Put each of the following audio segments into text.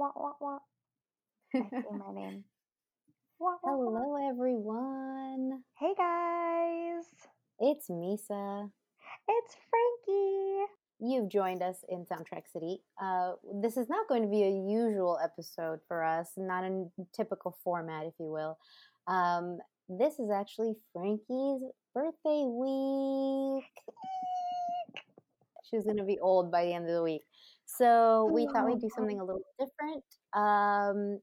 Wah, wah, wah. I say my name. Wah, wah, wah. Hello, everyone. Hey guys, It's Misa. it's Frankie. You've joined us in Soundtrack City. Uh, this is not going to be a usual episode for us, not a typical format, if you will. Um, this is actually Frankie's birthday week. She's going to be old by the end of the week. So we thought we'd do something a little different. Um,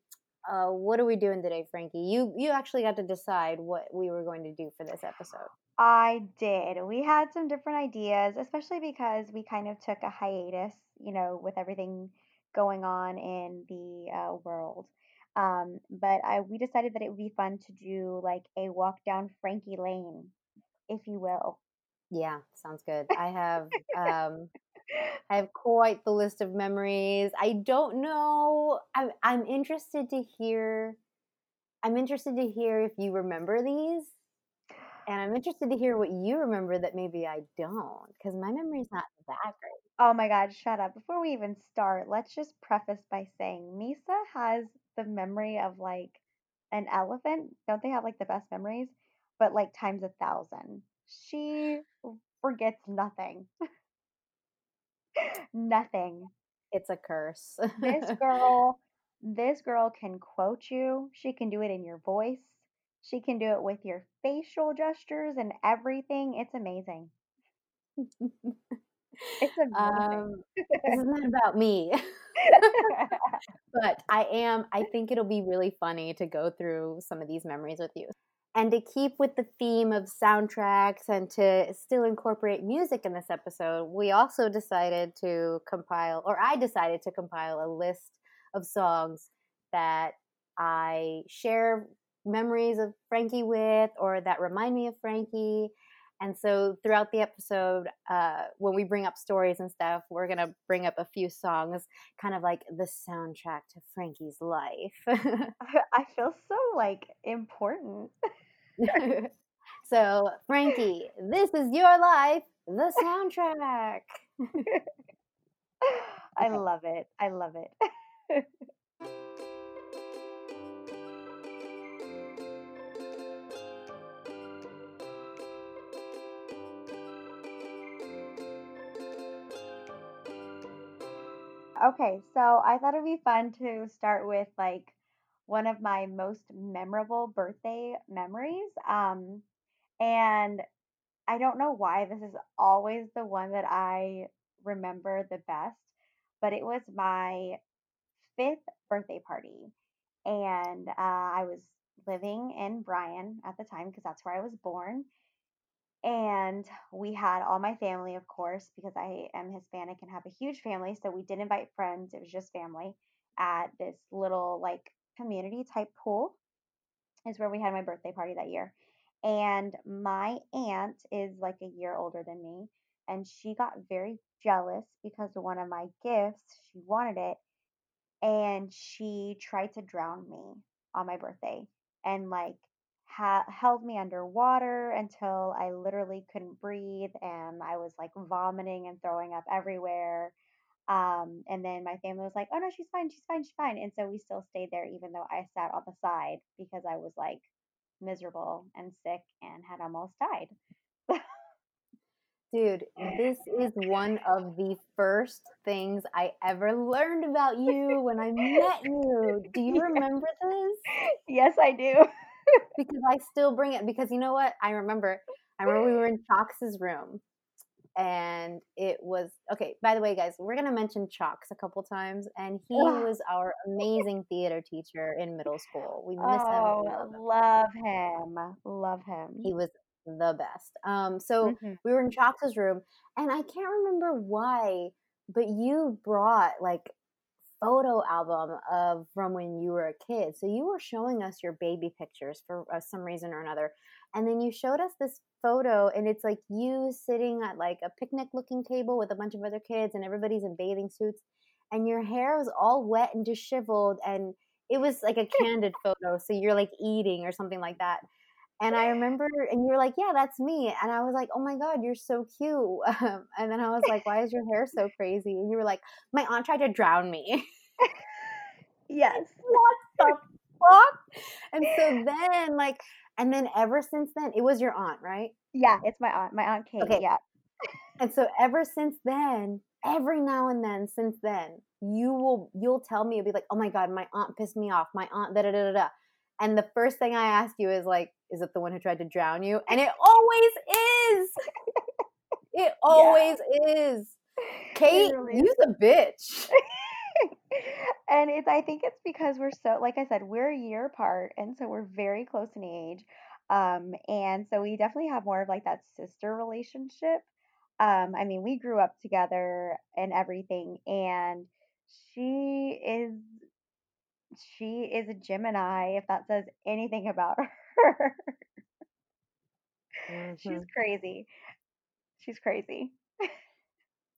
uh, what are we doing today, Frankie? You you actually got to decide what we were going to do for this episode. I did. We had some different ideas, especially because we kind of took a hiatus, you know, with everything going on in the uh, world. Um, but I we decided that it would be fun to do like a walk down Frankie Lane, if you will. Yeah, sounds good. I have um I have quite the list of memories. I don't know. I'm I'm interested to hear I'm interested to hear if you remember these. And I'm interested to hear what you remember that maybe I don't, because my memory's not that great. Oh my God, shut up. Before we even start, let's just preface by saying Misa has the memory of like an elephant. Don't they have like the best memories? But like times a thousand. She forgets nothing. nothing. It's a curse. This girl, this girl can quote you. She can do it in your voice. She can do it with your facial gestures and everything. It's amazing. It's amazing. um, this is not about me. but I am, I think it'll be really funny to go through some of these memories with you. And to keep with the theme of soundtracks and to still incorporate music in this episode, we also decided to compile, or I decided to compile a list of songs that I share memories of Frankie with or that remind me of Frankie. And so throughout the episode, uh, when we bring up stories and stuff, we're going to bring up a few songs, kind of like the soundtrack to Frankie's life. I feel so like important. so, Frankie, this is your life, the soundtrack. I love it. I love it. Okay, so I thought it'd be fun to start with like one of my most memorable birthday memories. Um, and I don't know why this is always the one that I remember the best, but it was my fifth birthday party. And uh, I was living in Bryan at the time because that's where I was born. And we had all my family, of course, because I am Hispanic and have a huge family. So we didn't invite friends, it was just family at this little like community type pool, is where we had my birthday party that year. And my aunt is like a year older than me. And she got very jealous because one of my gifts, she wanted it. And she tried to drown me on my birthday and like ha- held me underwater until I literally couldn't breathe and I was like vomiting and throwing up everywhere. Um, and then my family was like, "Oh no, she's fine, she's fine, she's fine." And so we still stayed there, even though I sat on the side because I was like miserable and sick and had almost died. Dude, this is one of the first things I ever learned about you when I met you. Do you remember this? yes, I do. Because I still bring it because you know what? I remember I remember we were in Chalk's room and it was okay, by the way, guys, we're gonna mention Chalks a couple times, and he was our amazing theater teacher in middle school. We miss him. Oh, love him. love him. He was the best. Um, so Mhm. we were in Chalk's room, and I can't remember why, but you brought like photo album of from when you were a kid. So you were showing us your baby pictures for uh, some reason or another, and then you showed us this photo, and it's like you sitting at like a picnic looking table with a bunch of other kids, and everybody's in bathing suits, and your hair was all wet and disheveled, and it was like a candid photo. So you're like eating or something like that. And I remember, and you were like, "Yeah, that's me." And I was like, "Oh my god, you're so cute." Um, and then I was like, "Why is your hair so crazy?" And you were like, "My aunt tried to drown me." yes. what the fuck? And so then, like, and then ever since then, it was your aunt, right? Yeah, it's my aunt, my aunt Kate. Okay. Yeah. And so ever since then, every now and then since then, you will you'll tell me you'll be like, oh my god, my aunt pissed me off. My aunt da da da da. And the first thing I ask you is like, is it the one who tried to drown you? And it always is. It always yeah. is. Kate, really you's a bitch. And it's I think it's because we're so like I said, we're a year apart and so we're very close in age. Um, and so we definitely have more of like that sister relationship. Um, I mean, we grew up together and everything, and she is she is a Gemini, if that says anything about her. mm-hmm. She's crazy. She's crazy.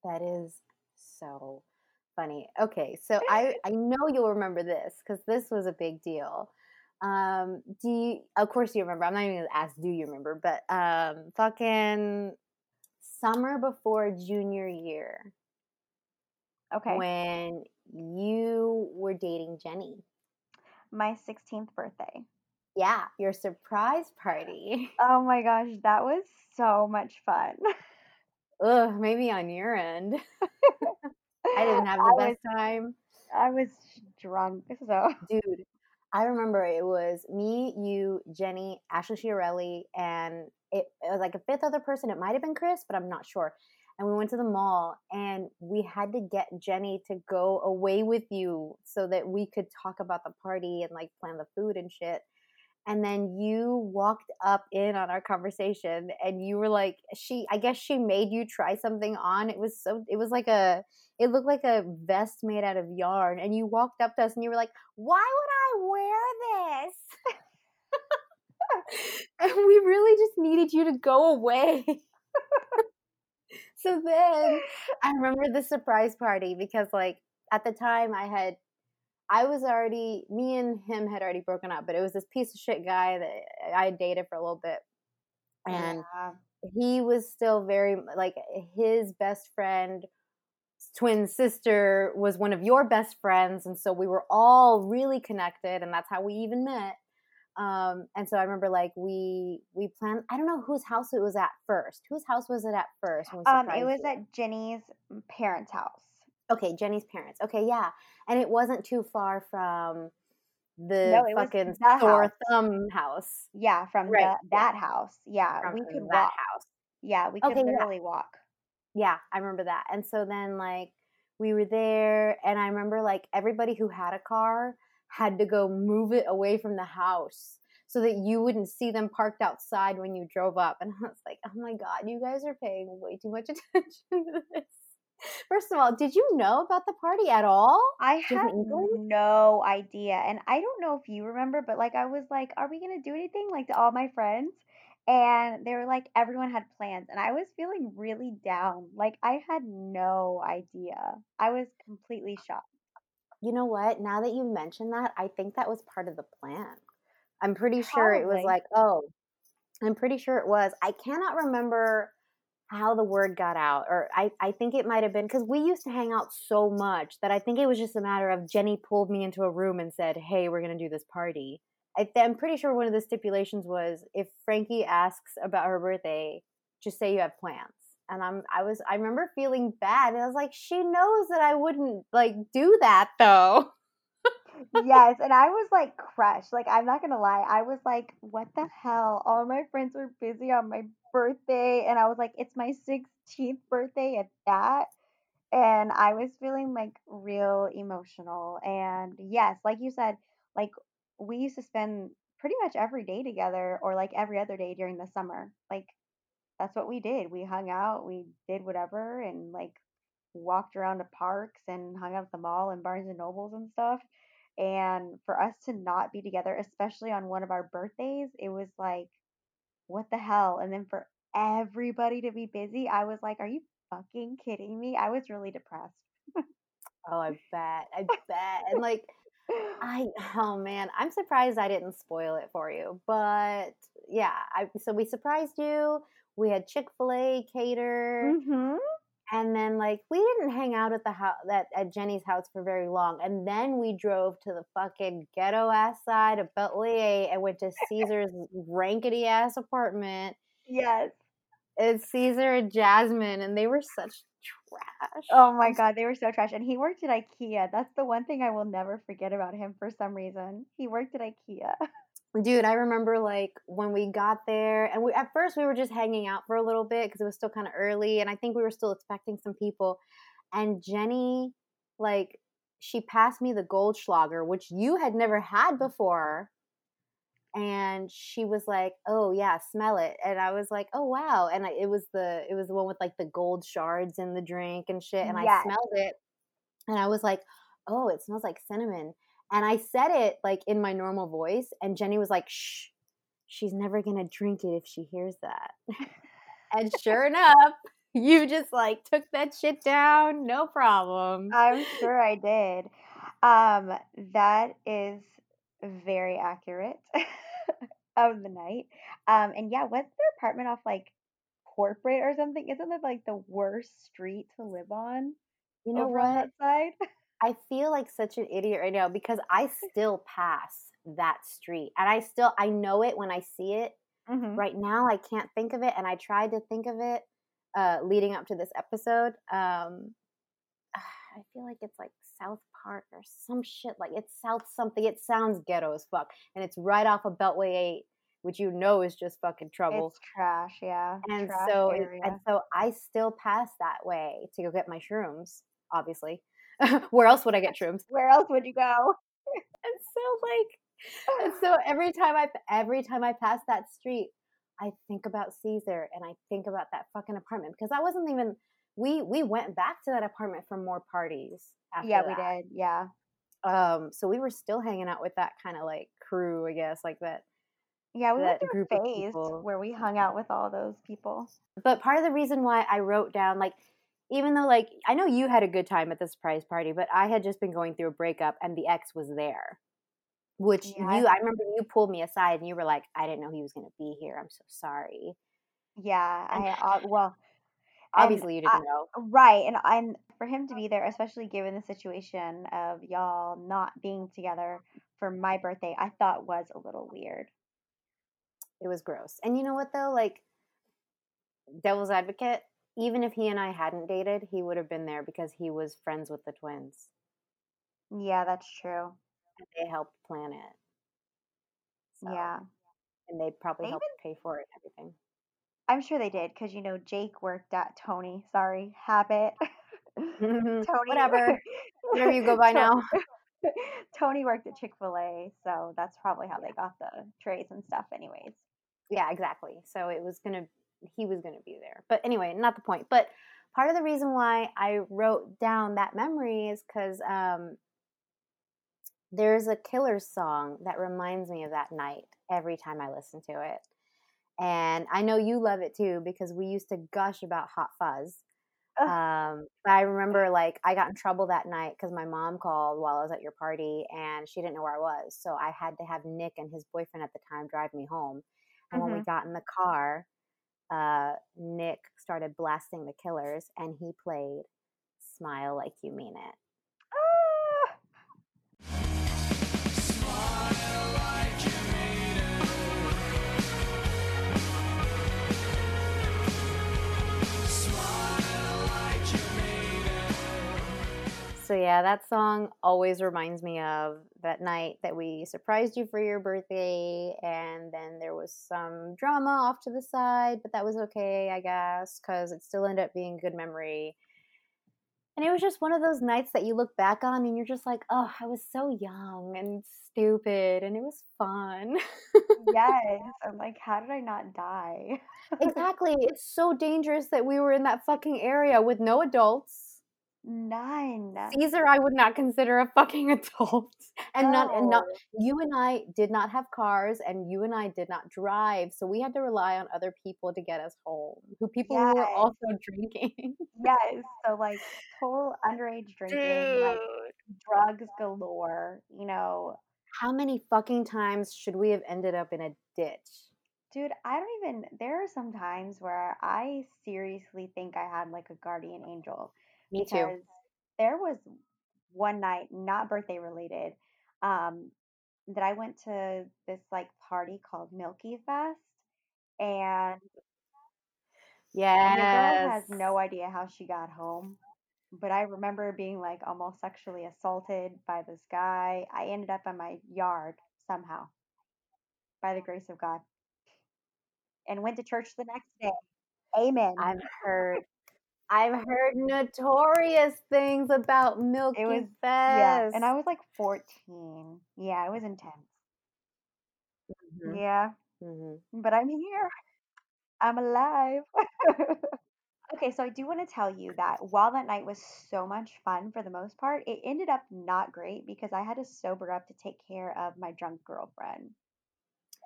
that is so funny. Okay, so I I know you'll remember this because this was a big deal. Um, do you? Of course you remember. I'm not even gonna ask. Do you remember? But um, fucking summer before junior year. Okay. When you were dating Jenny. My 16th birthday. Yeah, your surprise party. Oh my gosh, that was so much fun. Ugh, maybe on your end. I didn't have the I best was, time. I was drunk, so dude. I remember it was me, you, Jenny, Ashley Chiarelli, and it, it was like a fifth other person. It might have been Chris, but I'm not sure. And we went to the mall and we had to get Jenny to go away with you so that we could talk about the party and like plan the food and shit. And then you walked up in on our conversation and you were like, she, I guess she made you try something on. It was so, it was like a, it looked like a vest made out of yarn. And you walked up to us and you were like, why would I wear this? and we really just needed you to go away. so then I remember the surprise party because, like, at the time I had, I was already, me and him had already broken up, but it was this piece of shit guy that I dated for a little bit. And yeah. he was still very, like, his best friend twin sister was one of your best friends and so we were all really connected and that's how we even met um, and so I remember like we we planned. I don't know whose house it was at first. Whose house was it at first? Um, it was you? at Jenny's parents' house. Okay, Jenny's parents. Okay, yeah, and it wasn't too far from the no, fucking sore house. thumb house. Yeah, from right. the, that house. Yeah, from we could walk. house. Yeah, we could okay, literally yeah. walk. Yeah, I remember that. And so then like we were there, and I remember like everybody who had a car had to go move it away from the house so that you wouldn't see them parked outside when you drove up. And I was like, oh my God, you guys are paying way too much attention to this. First of all, did you know about the party at all? I had no idea. And I don't know if you remember, but like I was like, are we going to do anything like to all my friends? And they were like, everyone had plans. And I was feeling really down. Like I had no idea. I was completely uh shocked. You know what? Now that you mention that, I think that was part of the plan. I'm pretty sure it was like, oh, I'm pretty sure it was. I cannot remember how the word got out, or I, I think it might have been because we used to hang out so much that I think it was just a matter of Jenny pulled me into a room and said, hey, we're going to do this party. I, I'm pretty sure one of the stipulations was if Frankie asks about her birthday, just say you have plans and I'm I was I remember feeling bad. And I was like, she knows that I wouldn't like do that though. yes, and I was like crushed. Like I'm not gonna lie, I was like, what the hell? All my friends were busy on my birthday, and I was like, it's my 16th birthday at that. And I was feeling like real emotional. And yes, like you said, like we used to spend pretty much every day together or like every other day during the summer. Like that's what we did. We hung out, we did whatever, and like walked around to parks and hung out at the mall and Barnes and Nobles and stuff. And for us to not be together, especially on one of our birthdays, it was like, what the hell? And then for everybody to be busy, I was like, are you fucking kidding me? I was really depressed. oh, I bet. I bet. And like, I oh man, I'm surprised I didn't spoil it for you. But yeah, I so we surprised you. We had Chick Fil A cater. Mm-hmm. and then like we didn't hang out at the house that at Jenny's house for very long, and then we drove to the fucking ghetto ass side of Beltway and went to Caesar's rankety ass apartment. Yes. It's Caesar and Jasmine, and they were such trash. Oh my god, they were so trash. And he worked at IKEA. That's the one thing I will never forget about him for some reason. He worked at IKEA. Dude, I remember like when we got there, and we at first we were just hanging out for a little bit because it was still kind of early, and I think we were still expecting some people. And Jenny, like, she passed me the Goldschlager, which you had never had mm. before, and she was like, "Oh yeah, smell it," and I was like, "Oh wow!" And I, it was the it was the one with like the gold shards in the drink and shit, and Yes. I smelled it, and I was like, "Oh, it smells like cinnamon." And I said it like in my normal voice, and Jenny was like, "Shh, she's never gonna drink it if she hears that." and sure enough, you just like took that shit down, no problem. I'm sure I did. Um, that is very accurate of the night. Um, and yeah, what's their apartment off like corporate or something? Isn't it like the worst street to live on You know on what? that side? I feel like such an idiot right now because I still pass that street and I still I know it when I see it. Mhm. Right now I can't think of it and I tried to think of it uh leading up to this episode. Um I feel like it's like South Park or some shit like it's South something. It sounds ghetto as fuck and it's right off of Beltway 8, which you know is just fucking trouble. It's trash, yeah. and trash so area. and so I still pass that way to go get my shrooms, obviously. Where else would I get shrooms? Where else would you go? and so like and so every time i every time i pass that street i think about caesar and i think about that fucking apartment because i wasn't even we we went back to that apartment for more parties after yeah, we that. did. Yeah. um so we were still hanging out with that kind of like crew i guess like that Yeah, we went that through a phase where we hung out with all those people. but part of the reason why i wrote down like even though like i know you had a good time at the surprise party but i had just been going through a breakup and the ex was there which Yeah. you i remember you pulled me aside and you were like i didn't know he was going to be here i'm so sorry Yeah, I uh, well, and obviously you didn't I- know. Right, and and for him to be there, especially given the situation of y'all not being together for my birthday, I thought was a little weird. it was gross. And you know what though? Like devil's advocate even if he and i hadn't dated he would have been there because he was friends with the twins. Yeah, that's true. and they helped plan it. So- Yeah, and they probably They helped pay for it and everything I'm sure they did because you know Jake worked at Tony. Sorry, Habit. Tony, whatever. Whatever you go by now. Tony worked at Chick Fil A, so that's probably how they got the trays and stuff. Anyways, yeah exactly. So it was gonna he was gonna be there. But anyway not the point. But part of the reason why i wrote down that memory is because um there's a killer song that reminds me of that night every time i listen to it and i know you love it too because we used to gush about Hot Fuss um, but I remember like I got in trouble that night because my mom called while I was at your party and she didn't know where I was. So I had to have Nick and his boyfriend at the time drive me home. And when we got in the car, uh, Nick started blasting the killers and he played Smile Like You Mean It. So yeah, that song always reminds me of that night that we surprised you for your birthday, and then there was some drama off to the side, but that was okay, I guess, because it still ended up being a good memory. And it was just one of those nights that you look back on and you're just like, oh, I was so young and stupid, and it was fun. yes, I'm like, how did I not die? exactly. It's so dangerous that we were in that fucking area with no adults. None. Caesar, I would not consider a fucking adult, and not and not you and I did not have cars, and you and I did not drive, so we had to rely on other people to get us home. Who people who were also drinking. Yes, so like total underage drinking, like drugs galore. You know, how many fucking times should we have ended up in a ditch? Dude, I don't even, there are some times where I seriously think I had like a guardian angel Me too. there was one night, not birthday related, um, that I went to this like party called Milky Fest and your girl has no idea how she got home. But I remember being like almost sexually assaulted by this guy. I ended up in my yard somehow by the grace of God and went to church the next day. Amen. I've heard I've heard notorious things about It was, Milky yeah. And I was like 14. Yeah, it was intense. Mhm, Yeah. mhm. But I'm here. I'm alive. Okay, so I do want to tell you that while that night was so much fun for the most part, it ended up not great because I had to sober up to take care of my drunk girlfriend.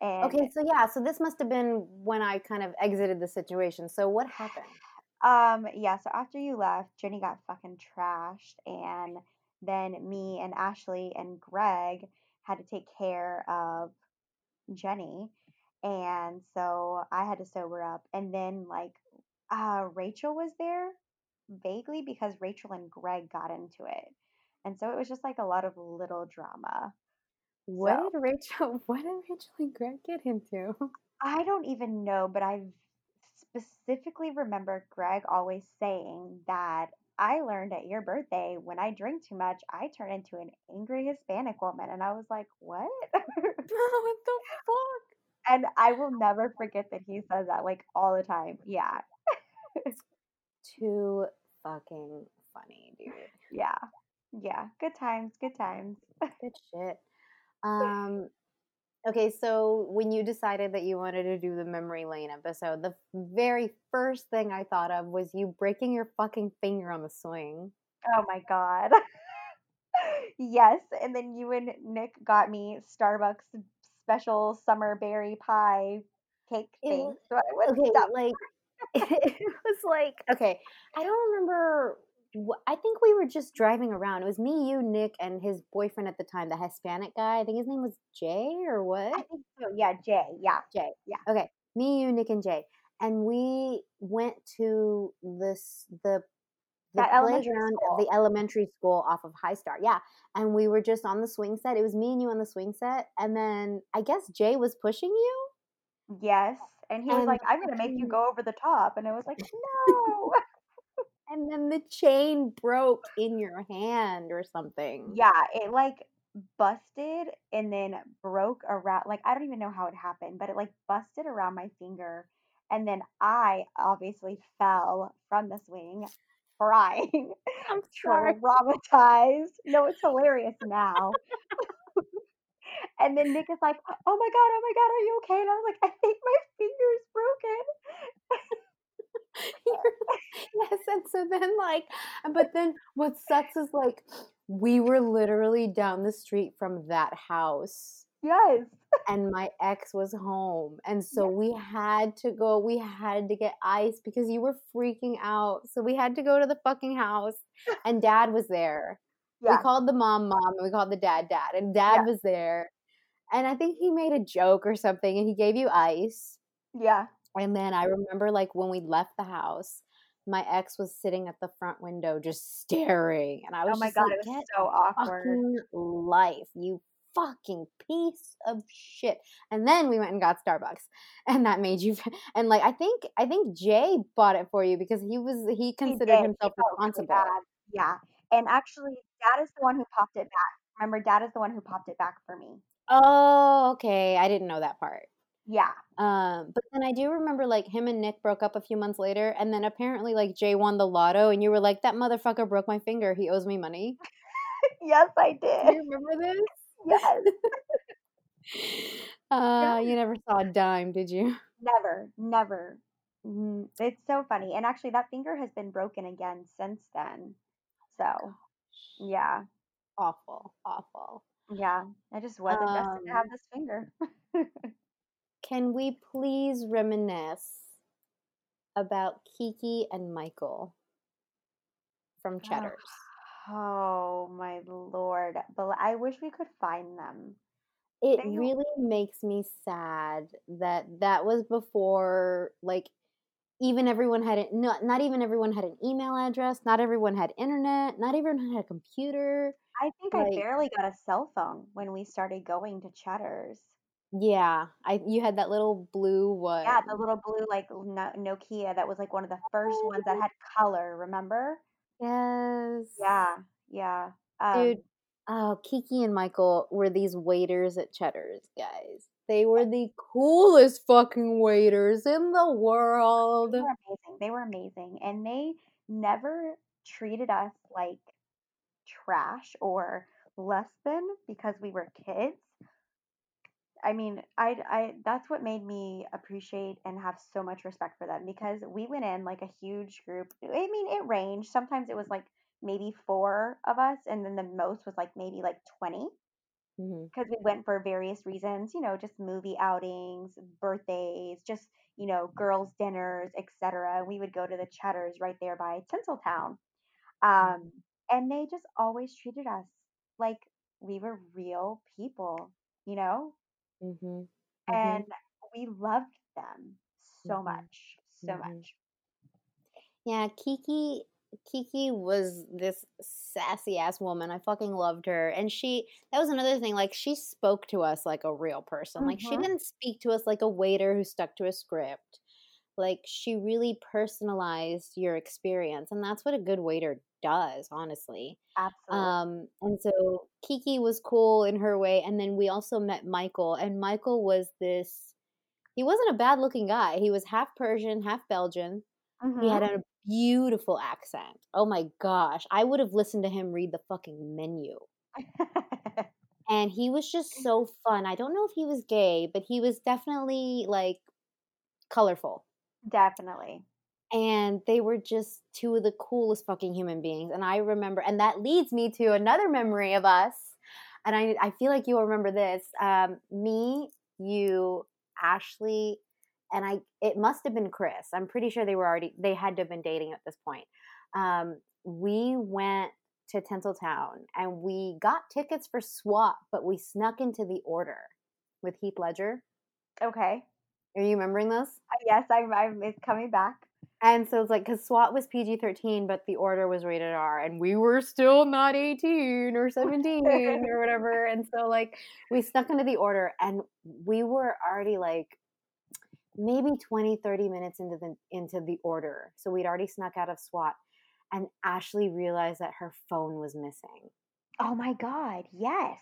And Okay, so yeah, so this must have been when I kind of exited the situation. So what happened? Um yeah, so after you left, Jenny got fucking trashed and then me and Ashley and Greg had to take care of Jenny. And so I had to sober up. And then like uh Rachel was there vaguely because Rachel and Greg got into it. And so it was just like a lot of little drama. So What did Rachel what did Rachel and Greg get into? I don't even know, but I specifically remember Greg always saying that I learned at your birthday when I drink too much, I turn into an angry Hispanic woman. And I was like, what? what the fuck? and I will never forget that he says that like all the time. Yeah. Too fucking funny, dude. Yeah. Yeah. Good times. Good times. Good shit. Um okay, so when you decided that you wanted to do the memory lane episode, the very first thing I thought of was you breaking your fucking finger on the swing. Oh my God. yes. And then you and Nick got me Starbucks special summer berry pie cake thing. was So okay, like it was like okay, I don't remember I think we were just driving around. It was me, you, Nick, and his boyfriend at the time, the Hispanic guy. I think his name was Jay or what? I think so. Yeah. Jay. Yeah. Jay. Yeah. Okay. Me, you, Nick, and Jay. And we went to this the the That playground of the elementary school off of High Star. Yeah. And we were just on the swing set. It was me and you on the swing set. And then I guess Jay was pushing you. Yes. And he was like, I'm going to make you go over the top. And I was like, no. and then the chain broke in your hand or something. yeah. It like busted and then broke around. Like, I don't even know how it happened, but it like busted around my finger. And then I obviously fell from the swing crying, I'm sorry. traumatized. No, it's hilarious now. And then Nick is like, "Oh my god, oh my god, are you okay?" And I was like, "I think my finger's broken." yes, and so then like, uh, but then what sucks is like, we were literally down the street from that house. Yes. and my ex was home and so we had to go we had to get ice because you were freaking out so we had to go to the fucking house and dad was there Yeah. we called the mom mom and we called the dad dad and dad Yeah. was there and i think he made a joke or something and he gave you ice Yeah. And then i remember like when we left the house my ex was sitting at the front window just staring and i oh was like, Oh my just god, like it was so awkward. life, you fucking piece of shit. And then we went and got Starbucks, and that made you. And like, I think I think Jay bought it for you because he was he He considered. He himself really responsible. Yeah. And actually, Dad is the one who popped it back. Remember, Dad is the one who popped it back for me. Oh, okay. I didn't know that part. Yeah. Um, but then I do remember like him and Nick broke up a few months later, and then apparently like Jay won the lotto, and you were like, "That motherfucker broke my finger. He owes me money." yes, I Do did. you remember this? Yes. Uh, you never saw a dime, did you? Never, never. Mm, It's so funny. And actually, that finger has been broken again since then. So, yeah. Awful, awful. Yeah. I just wasn't destined to have Um, this finger. can we please reminisce about Kiki and Michael from ah, Oh, Cheddar's? oh my lord. But I wish we could find them. it They really makes me sad that that was before like even everyone had it not not even everyone had an email address, not everyone had internet, not everyone had a computer. I think I barely got a cell phone when we started going to Cheddar's. Yeah, I you had that little blue what Yeah, the little blue, like, No Nokia that was, like, one of the first ones that Oh, had color, remember? yes. Yeah, yeah, Dude, um oh, Kiki and Michael were these waiters at Cheddar's, guys. They were the coolest fucking waiters in the world. They were amazing, they were amazing, and they never treated us like trash or less than because we were kids. I mean, I I that's what made me appreciate and have so much respect for them because we went in like a huge group. I mean, it ranged. Sometimes it was like maybe 4 of us and then the most was like maybe like 20 hmm because we went for various reasons, you know, just movie outings, birthdays, just, you know, girls' dinners, etc. We would go to the Cheddar's right there by Tinseltown. Um, and they just always treated us like we were real people, you know? Hmm And hmm we loved them so hmm much, so hmm much. Yeah, Kiki Kiki was this sassy ass woman. I fucking loved her. And she that was another thing like she spoke to us like a real person. Like she didn't speak to us like a waiter who stuck to a script. Like she really personalized your experience and that's what a good waiter does, honestly. Absolutely. Um and so Kiki was cool in her way and then we also met Michael and Michael was this he wasn't a bad looking guy. He was half Persian, half Belgian he Mhm. had a beautiful accent. Oh my gosh. I would have listened to him read the fucking menu. And he was just so fun. I don't know if he was gay, but he was definitely like colorful. Definitely. And they were just two of the coolest fucking human beings. And I remember, and that leads me to another memory of us. And I, I feel like you'll remember this. Um, me, you, Ashley, and I, it must have been Chris. I'm pretty sure they were already, they had to have been dating at this point. Um, we went to Tinseltown and we got tickets for SWAT, but we snuck into the order with Heath Ledger. Okay. Are you remembering this? Uh, Yes, I'm I'm it's coming back. And so it's like, because SWAT was PG 13, but the order was rated R, and we were still not 18 or 17 or whatever. And so, like, we snuck into the order, and we were already like maybe 20, 30 minutes into the into the order. So we'd already snuck out of SWAT, and Ashley realized that her phone was missing. Oh my god, yes.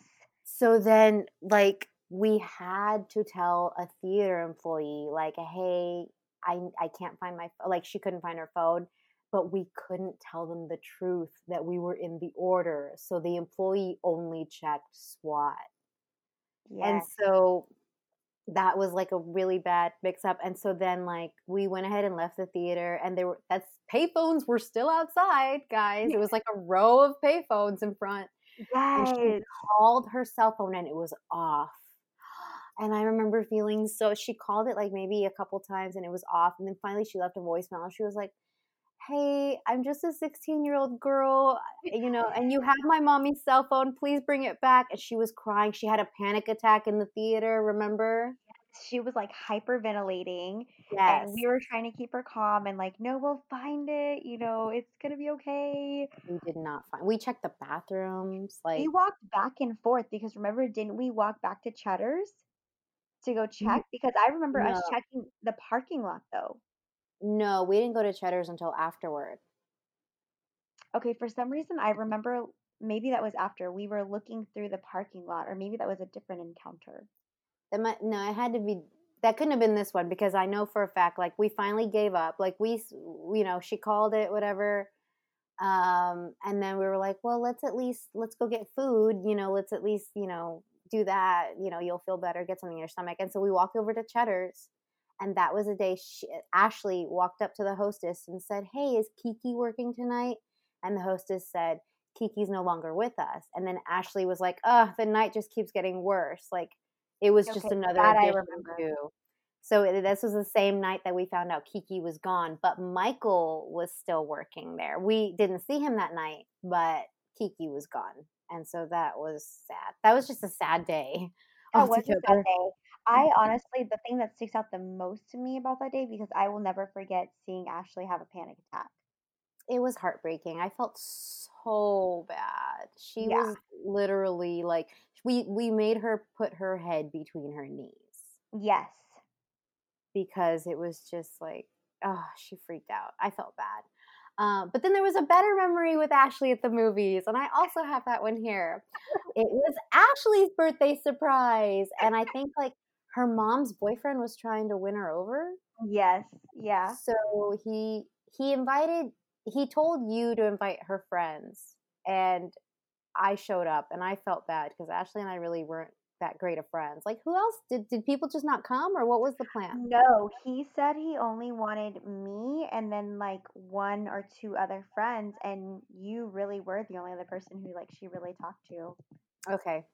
So then, like, we had to tell a theater employee, like, hey, I, I can't find my, like, she couldn't find her phone, but we couldn't tell them the truth that we were in the order. So the employee only checked SWAT. And so that was like a really bad mix up. And so then, like, we went ahead and left the theater, and there were, that's, payphones were still outside, guys. It was like a row of payphones in front and she Yes. called her cell phone and it was off. And I remember feeling so she called it like maybe a couple times and it was off. And then finally she left a voicemail. She was like, Hey, I'm just a 16 year old girl, you know, and you have my mommy's cell phone. Please bring it back. And she was crying. She had a panic attack in the theater, remember? She was like hyperventilating and Yes. we were trying to keep her calm and like, no, we'll find it, you know, it's gonna be okay. We did not find we checked the bathrooms, Like We walked back and forth because remember, didn't we walk back to Cheddar's to go check? Because I remember no, us checking the parking lot though. no, we didn't go to Cheddar's until afterward. Okay, for some reason I remember maybe that was after we were looking through the parking lot, or maybe that was a different encounter. That might no, it had to be that couldn't have been this one because I know for a fact like we finally gave up. Like we you know, she called it whatever um and then we were like, well, let's at least let's go get food, you know, let's at least, you know, do that, you know, you'll feel better, get something in your stomach. And so we walked over to Cheddar's and that was the day she, Ashley walked up to the hostess and said, "Hey, is Kiki working tonight?" And the hostess said, "Kiki's no longer with us." And then Ashley was like, "Oh, the night just keeps getting worse." Like it was Okay, just another that I remember. to. So this was the same night that we found out Kiki was gone, but Michael was still working there. We didn't see him that night, but Kiki was gone. And so that was sad. That was just a sad day. That was a sad day. I mm-hmm. honestly, the thing that sticks out the most to me about that day, because I will never forget seeing Ashley have a panic attack. It was heartbreaking. I felt so bad. She Yeah. was literally like we we made her put her head between her knees Yes. because it was just like oh she freaked out. I felt bad. Um, but then there was a better memory with Ashley at the movies, and I also have that one here. It was Ashley's birthday surprise, and I think like her mom's boyfriend was trying to win her over. Yes. Yeah. So he he invited he told you to invite her friends and I showed up and I felt bad because Ashley and I really weren't that great of friends. Like who else did did people just not come or what was the plan? No, he said he only wanted me and then like one or two other friends, and you really were the only other person who like she really talked to. Okay.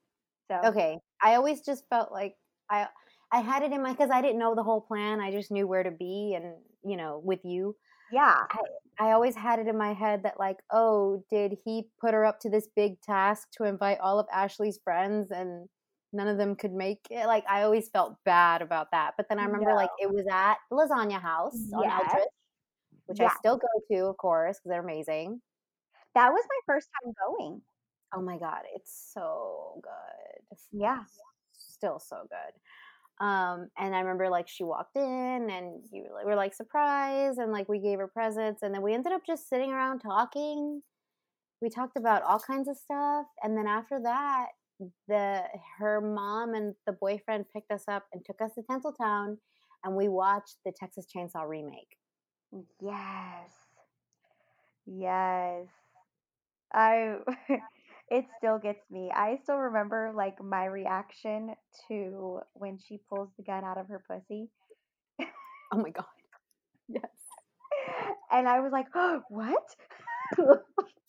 So Okay. I always just felt like I I had it in my cuz I didn't know the whole plan. I just knew where to be and, you know, with you. yeah, I I always had it in my head that like, oh, did he put her up to this big task to invite all of Ashley's friends and none of them could make it? Like I always felt bad about that. But then I remember like it was at Lasagna House on yes, Eldridge, which I still go to, of course, because they're amazing. That was my first time going. Oh my god, it's so good. Yeah. Still so good. Um, and I remember like she walked in and you were like, were like surprised and like we gave her presents and then we ended up just sitting around talking. We talked about all kinds of stuff and then after that the her mom and the boyfriend picked us up and took us to Tinseltown and we watched the Texas Chainsaw remake. Yes. Yes. I it still gets me. I still remember like my reaction to when she pulls the gun out of her pussy. Oh my god. Yes. And I was like, oh, "What?"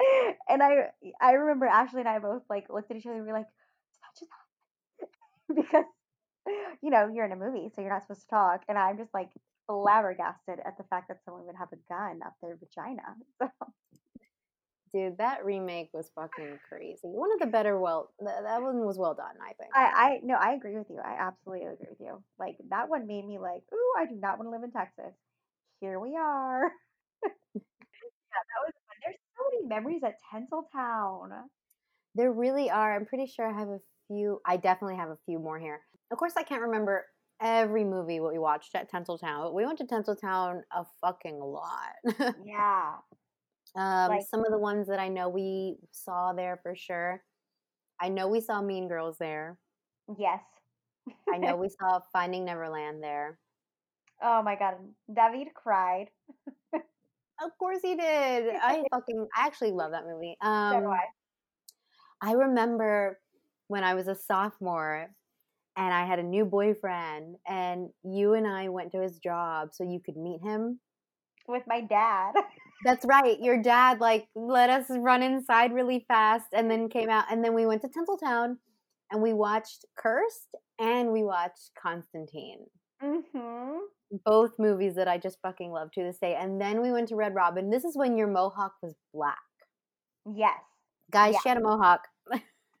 And I I remember Ashley and I both like looked at each other and we were like, "Did that just happen?" Because you know, you're in a movie, so you're not supposed to talk. And I'm just like flabbergasted at the fact that someone would have a gun up their vagina. So Dude, that remake was fucking crazy. One of the better well th- that one was well done, I think. I, I no, I agree with you. I absolutely agree with you. Like that one made me like, ooh, I do not want to live in Texas. Here we are. Yeah, that was fun. There's so many memories at Tinseltown. There really are. I'm pretty sure I have a few. I definitely have a few more here. Of course, I can't remember every movie what we watched at Tinseltown, but we went to Tinseltown a fucking lot. Yeah. um, Like, some of the ones that I know we saw there for sure. I know we saw Mean Girls there. yes. I know we saw Finding Neverland there. Oh my God. David cried. Of course he did. I fucking I actually love that movie. So do Um, I remember when I was a sophomore and I had a new boyfriend, and you and I went to his job so you could meet him. With my dad. That's right. Your dad like let us run inside really fast and then came out and then we went to Tinseltown and we watched Cursed and we watched Constantine. Mm-hmm. Both movies that I just fucking love to this day. And then we went to Red Robin. This is when your mohawk was black. Yes. Guys, Yeah, she had a mohawk.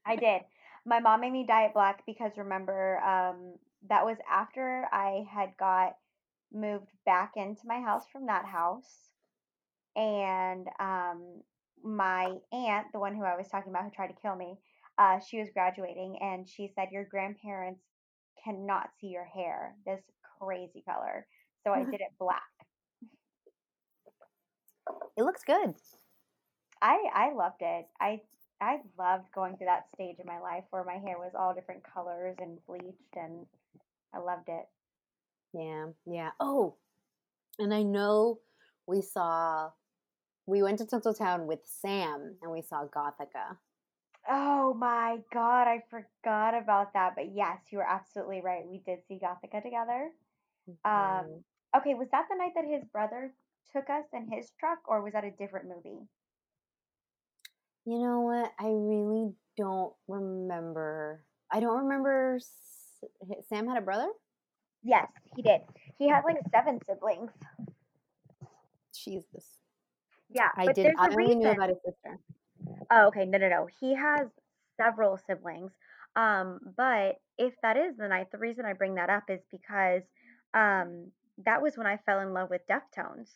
I did. My mom made me dye it black because remember, um, that was after I had got moved back into my house from that house. And um, my aunt, the one who I was talking about who tried to kill me, uh, she was graduating and she said, Your grandparents cannot see your hair this crazy color. So I did it black. It looks good. I I loved it. I I loved going through that stage in my life where my hair was all different colors and bleached and I loved it. Yeah, yeah. Oh, and I know we saw we went to Tinseltown with Sam and we saw Gothika. Oh my god, I forgot about that. But yes, you were absolutely right. We did see Gothika together. Um Mhm. okay, was that the night that his brother took us in his truck or was that a different movie? You know what? I really don't remember. I don't remember. S- Sam had a brother. Yes, he did. He had like seven siblings. Jesus, Yeah, I but did. there's I a only knew reason. about his sister. Oh, okay. No, no, no. He has several siblings. Um, but if that is the night, the reason I bring that up is because um, that was when I fell in love with Deftones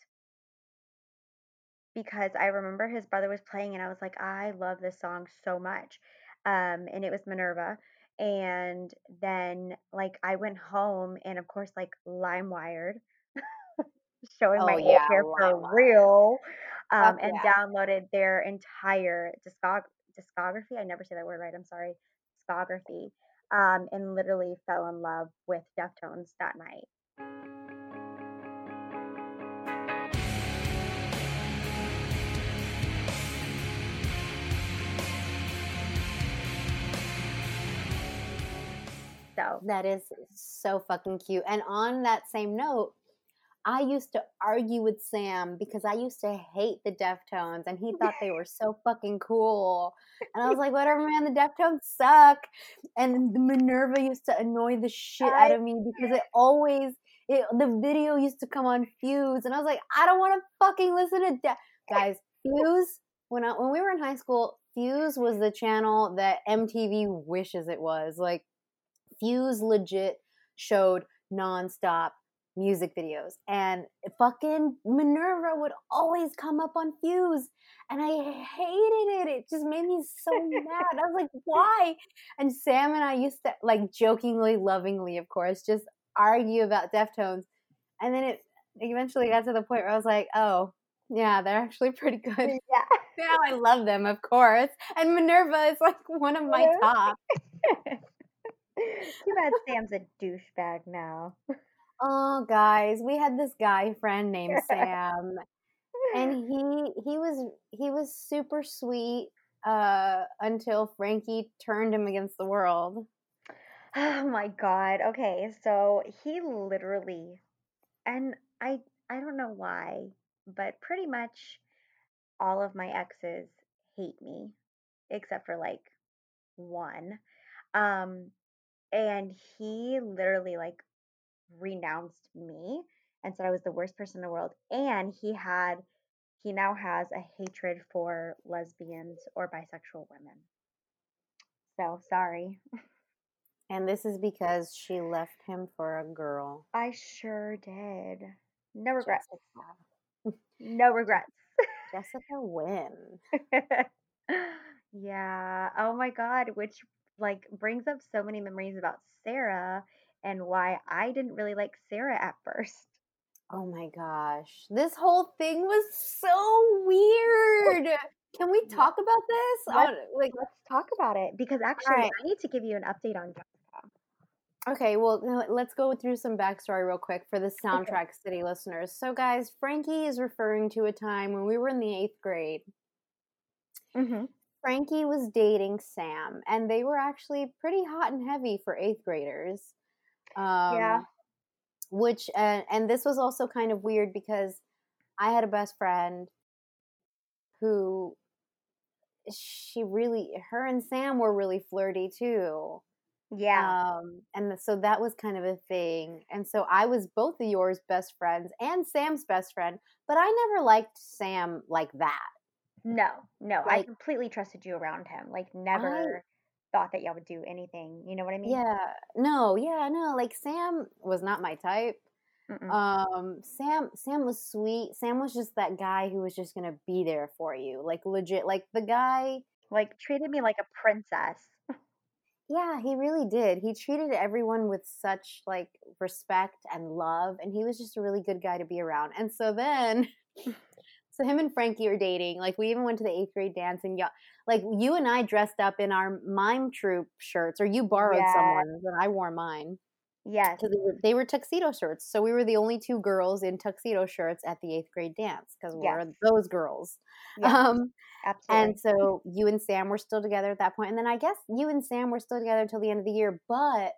because I remember his brother was playing and I was like, I love this song so much. Um, and it was Minerva. And then like I went home and of course like LimeWired showing my Oh age yeah, hair for real. Um, and yeah. downloaded their entire discog discography. I never say that word right, I'm sorry. Discography. Um, and literally fell in love with Deftones that night. So That is so fucking cute. And on that same note, I used to argue with Sam because I used to hate the Deftones and he thought they were so fucking cool. And I was like, whatever, man, the Deftones suck. And the Minerva used to annoy the shit out of me because it always, it, the video used to come on Fuse. And I was like, I don't want to fucking listen to Def. Guys, Fuse, when, I, when we were in high school, Fuse was the channel that MTV wishes it was. Like, Fuse legit showed nonstop music videos and fucking Minerva would always come up on Fuse and I hated it. It just made me so mad. I was like, why? And Sam and I used to like jokingly, lovingly, of course, just argue about Deftones. And then it eventually got to the point where I was like, oh, yeah, they're actually pretty good. yeah. Now I love them, of course. And Minerva is like one of my top. Too bad Sam's a douchebag now. Oh, guys, we had this guy friend named Sam, and he he was he was super sweet uh, until Frankie turned him against the world. Oh my god. Okay, so he literally and I I don't know why, but pretty much all of my exes hate me except for like one. Um and he literally like renounced me and said I was the worst person in the world and he had he now has a hatred for lesbians or bisexual women. So, sorry. And this is because she left him for a girl. I sure did. No regrets. Jessica. No regrets. Jessica win. yeah. Oh my God. Which like brings up so many memories about Sarah and why I didn't really like Sarah at first. Oh my gosh. This whole thing was so weird. Can we talk about this? Let's, like let's talk about it because actually right. I need to give you an update on Jessica. Okay, well, let's go through some backstory real quick for the Soundtrack City listeners. So, guys, Frankie is referring to a time when we were in the eighth grade. Mm-hmm. Frankie was dating Sam, and they were actually pretty hot and heavy for eighth graders. Um, Yeah. Which, uh, and this was also kind of weird because I had a best friend who she really, her and Sam were really flirty too. Yeah. Um, and th- so that was kind of a thing. And so I was both of yours best friends and Sam's best friend, but I never liked Sam like that. No, no. I completely trusted you around him. Like never thought that y'all would do anything. You know what I mean? yeah, no, yeah, no, like Sam was not my type. Mm-mm. Um, Sam, Sam was sweet. Sam was just that guy who was just gonna be there for you, like legit, like the guy. like treated me like a princess. Yeah, he really did. He treated everyone with such like respect and love, and he was just a really good guy to be around. And so then, so him and Frankie are dating. Like we even went to the eighth grade dance, and yeah, like you and I dressed up in our mime troupe shirts, or you borrowed Yeah. someone's, and I wore mine Yes. because they were, they were tuxedo shirts. So we were the only two girls in tuxedo shirts at the eighth grade dance because we Yes. were those girls. Yes. Um, absolutely. and so you and Sam were still together at that point. And then I guess you and Sam were still together until the end of the year. But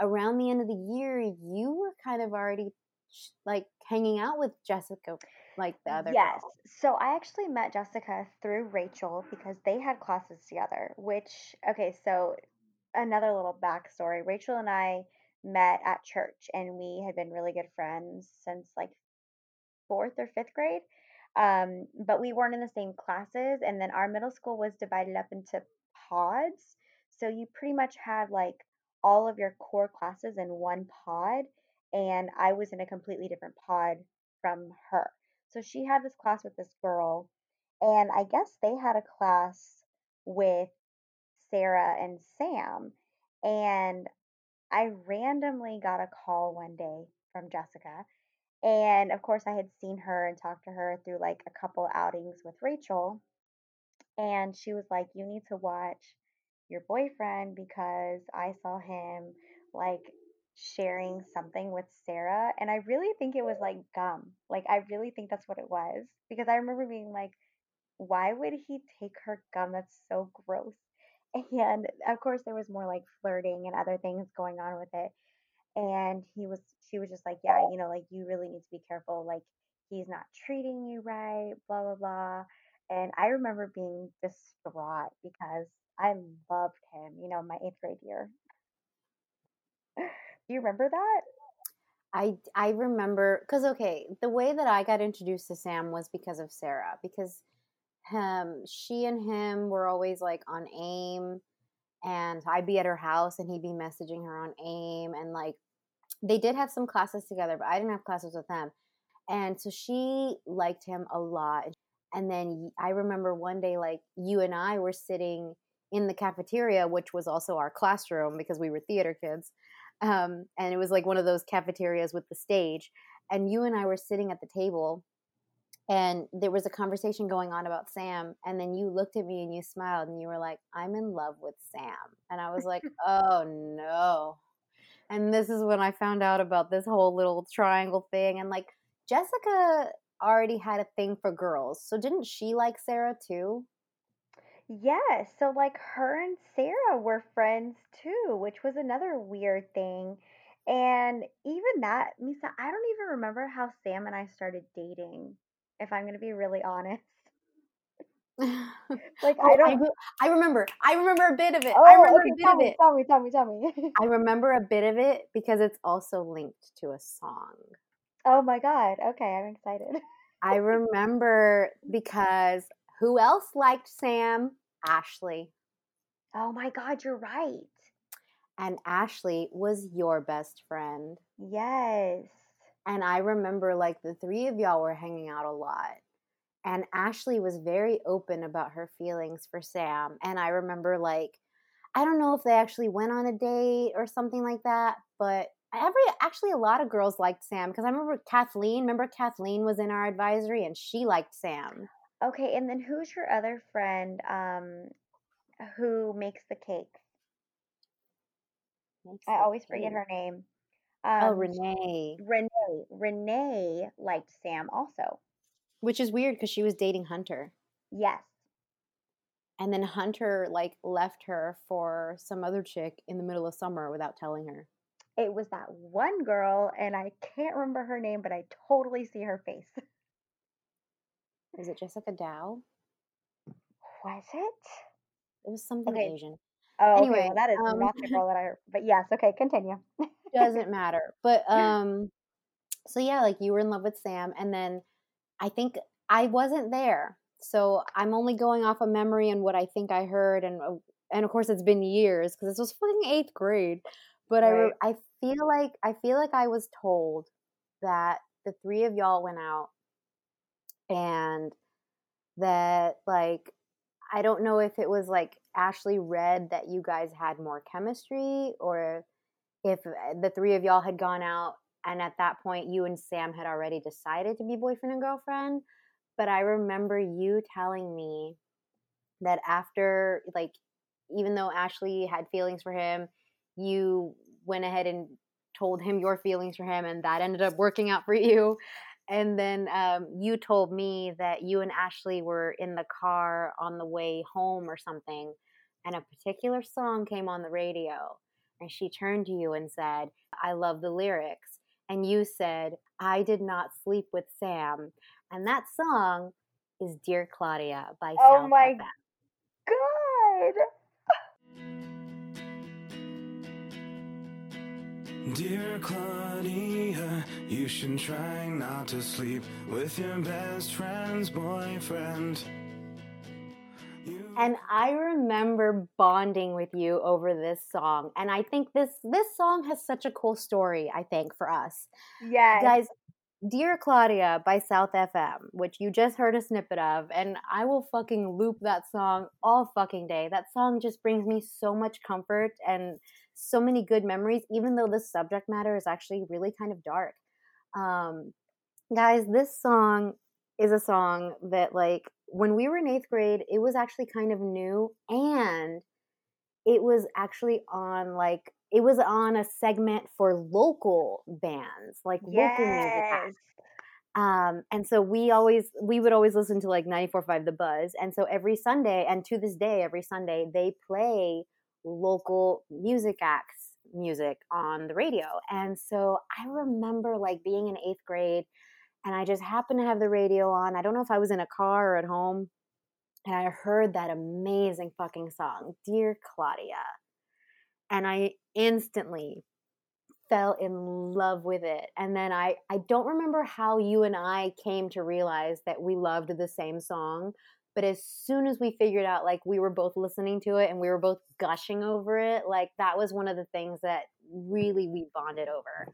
around the end of the year, you were kind of already sh- like hanging out with Jessica, like the other yes. girl. So I actually met Jessica through Rachel because they had classes together. Which okay, so another little backstory. Rachel and I met at church, and we had been really good friends since like fourth or fifth grade. Um, but we weren't in the same classes, and then our middle school was divided up into pods. So you pretty much had like all of your core classes in one pod, and I was in a completely different pod from her. So she had this class with this girl, and I guess they had a class with Sarah and Sam. And I randomly got a call one day from Jessica. And of course, I had seen her and talked to her through like a couple outings with Rachel. And she was like, You need to watch your boyfriend because I saw him like sharing something with Sarah. And I really think it was like gum. Like, I really think that's what it was because I remember being like, Why would he take her gum? That's so gross. And of course, there was more like flirting and other things going on with it. And he was, she was just like, yeah, you know, like you really need to be careful. Like he's not treating you right, blah, blah, blah. And I remember being distraught because I loved him, you know, my eighth grade year. You remember that? I I remember because okay, the way that I got introduced to Sam was because of Sarah because him she and him were always like on AIM and I'd be at her house and he'd be messaging her on AIM and like they did have some classes together, but I didn't have classes with them. And so she liked him a lot. And then I remember one day, like you and I were sitting in the cafeteria, which was also our classroom because we were theater kids. Um, and it was like one of those cafeterias with the stage. And you and I were sitting at the table and there was a conversation going on about Sam and then you looked at me and you smiled and you were like I'm in love with Sam and I was like oh no and this is when I found out about this whole little triangle thing and like Jessica already had a thing for girls so didn't she like Sarah too Yes, so like her and Sarah were friends too, which was another weird thing. And even that, Misa, I don't even remember how Sam and I started dating, if I'm gonna be really honest. Like I oh, I, don't re- I remember. I remember a bit of it. I Oh, remember okay, a bit tell of me, it. tell me, tell me, tell me. I remember a bit of it because it's also linked to a song. Oh my God. Okay, I'm excited. I remember because who else liked Sam? Ashley. Oh my God, you're right. And Ashley was your best friend. Yes. And I remember like the three of y'all were hanging out a lot. And Ashley was very open about her feelings for Sam. And I remember like, I don't know if they actually went on a date or something like that, but every actually a lot of girls liked Sam because I remember Kathleen. Remember Kathleen was in our advisory and she liked Sam. Okay, and then who's your other friend um who makes the cakes? Makes I the always forget her name. Oh, Um, Renee, Renee. Renee liked Sam also. which is weird because she was dating Hunter. Yes. And then Hunter like left her for some other chick in the middle of summer without telling her. It was that one girl, and I can't remember her name, but I totally see her face. Was it Jessica Dow? Was it? It was something Okay. Asian. Oh, okay. Anyway, Well, that is um, not the girl that I. But yes. Okay. Continue. doesn't matter. But um, so yeah, like you were in love with Sam, and then I think I wasn't there, so I'm only going off of memory and what I think I heard, and uh, and of course it's been years because this was fucking eighth grade. But I Right. re- I feel like I feel like I was told that the three of y'all went out and that like I don't know if it was like Ashley read that you guys had more chemistry or if uh, the three of y'all had gone out and at that point you and Sam had already decided to be boyfriend and girlfriend. But I remember you telling me that after, like, even though Ashley had feelings for him, you went ahead and told him your feelings for him, and that ended up working out for you. And then um, you told me that you and Ashley were in the car on the way home or something, and a particular song came on the radio. And she turned to you and said, I love the lyrics. And you said, I did not sleep with Sam. And that song is Dear Claudia by Oh South my FM. God. Dear Claudia, you should try not to sleep with your best friend's boyfriend. You and I remember bonding with you over this song. And I think this this song has such a cool story, I think, for us. Yeah. Guys, Dear Claudia by South FM, which you just heard a snippet of, and I will fucking loop that song all fucking day. That song just brings me so much comfort and so many good memories, even though the subject matter is actually really kind of dark. Um, guys, this song is a song that, like, when we were in eighth grade, it was actually kind of new and it was actually on like it was on a segment for local bands, like yes. local music acts. Um, and so we always we would always listen to like 94.5 The Buzz. And so every Sunday, and to this day, every Sunday, they play local music acts music on the radio. And so I remember like being in eighth grade and I just happened to have the radio on. I don't know if I was in a car or at home. And I heard that amazing fucking song, Dear Claudia and I instantly fell in love with it. And then I I don't remember how you and I came to realize that we loved the same song, but as soon as we figured out like we were both listening to it and we were both gushing over it, like that was one of the things that really we bonded over.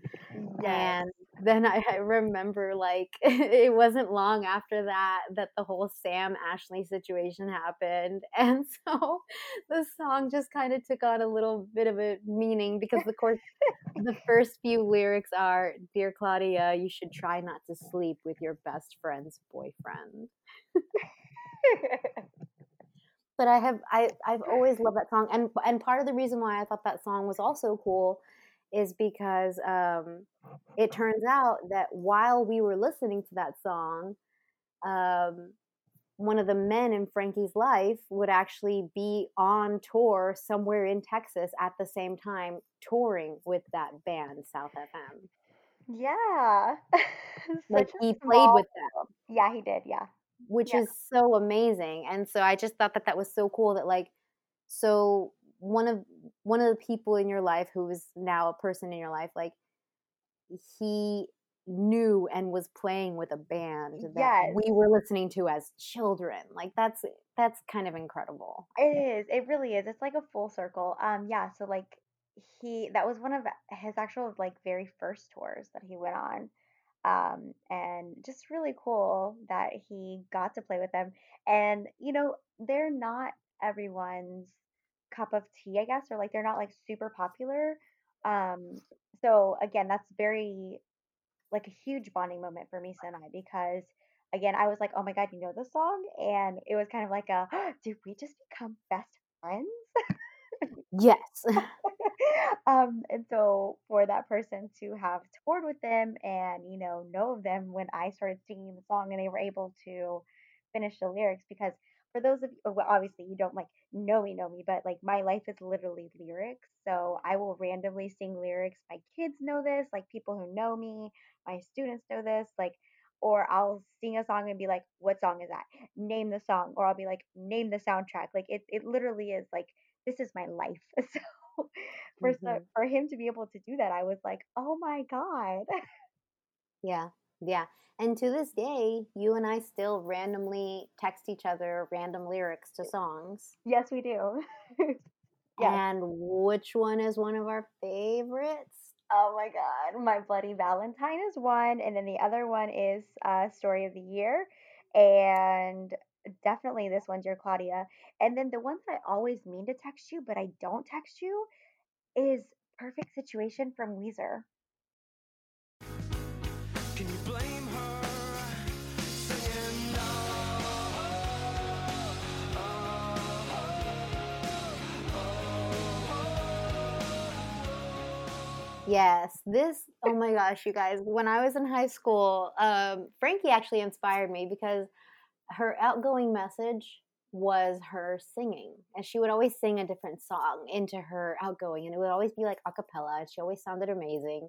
Yes. And then I, I remember like it wasn't long after that that the whole Sam Ashley situation happened. And so the song just kind of took on a little bit of a meaning because of course the first few lyrics are Dear Claudia, you should try not to sleep with your best friend's boyfriend. but I have I I've always loved that song, and and part of the reason why I thought that song was also cool is because um, it turns out that while we were listening to that song, um, one of the men in Frankie's life would actually be on tour somewhere in Texas at the same time, touring with that band, South FM. Yeah. like he played with them. Yeah, he did. Yeah. Which yeah. is so amazing. And so I just thought that that was so cool that, like, so one of one of the people in your life who is now a person in your life like he knew and was playing with a band that yes. we were listening to as children like that's that's kind of incredible it is it really is it's like a full circle um yeah so like he that was one of his actual like very first tours that he went on um and just really cool that he got to play with them and you know they're not everyone's cup of tea, I guess, or like they're not like super popular. Um, so again, that's very like a huge bonding moment for Misa and I because again, I was like, oh my god, you know the song, and it was kind of like a, oh, did we just become best friends? yes. um, and so for that person to have toured with them and you know know of them when I started singing the song and they were able to finish the lyrics because for those of you, well, obviously you don't like know me, know me, but like my life is literally lyrics. So I will randomly sing lyrics. My kids know this, like people who know me, my students know this, like, or I'll sing a song and be like, what song is that? Name the song. Or I'll be like, name the soundtrack. Like it, it literally is like, this is my life. So for, mm-hmm. so, for him to be able to do that, I was like, oh my God. Yeah. Yeah. And to this day, you and I still randomly text each other random lyrics to songs. Yes, we do. yeah. And which one is one of our favorites? Oh my God. My Bloody Valentine is one. And then the other one is uh, Story of the Year. And definitely this one, Dear Claudia. And then the one that I always mean to text you, but I don't text you, is Perfect Situation from Weezer. Yes, this, oh my gosh, you guys, when I was in high school, um, Frankie actually inspired me because her outgoing message was her singing. And she would always sing a different song into her outgoing, and it would always be like a cappella, and she always sounded amazing.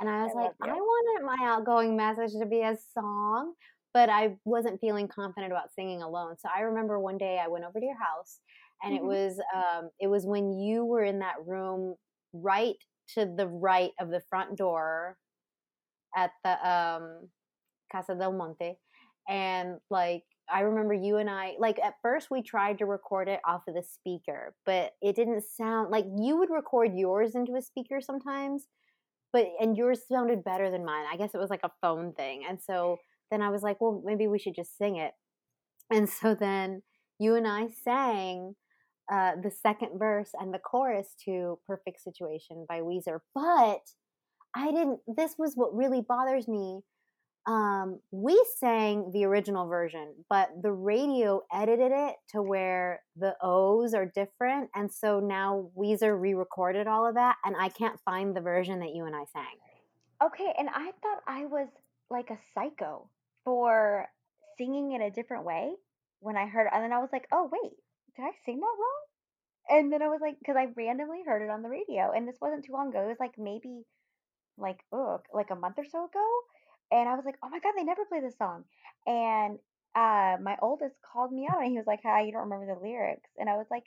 And I was I like, I wanted my outgoing message to be a song, but I wasn't feeling confident about singing alone. So I remember one day I went over to your house, and mm-hmm. it was um, it was when you were in that room right to the right of the front door at the um, Casa del Monte, and like I remember you and I like at first we tried to record it off of the speaker, but it didn't sound like you would record yours into a speaker sometimes, but and yours sounded better than mine. I guess it was like a phone thing. And so then I was like, well, maybe we should just sing it. And so then you and I sang uh, the second verse and the chorus to Perfect Situation by Weezer. But I didn't, this was what really bothers me. Um, we sang the original version, but the radio edited it to where the O's are different. And so now Weezer re recorded all of that, and I can't find the version that you and I sang. Okay, and I thought I was like a psycho for singing in a different way when I heard, it. and then I was like, oh wait, did I sing that wrong? And then I was like, because I randomly heard it on the radio, and this wasn't too long ago. It was like maybe like oh, like a month or so ago, and I was like, oh my god, they never play this song. And uh, my oldest called me out, and he was like, "Hi, you don't remember the lyrics?" And I was like,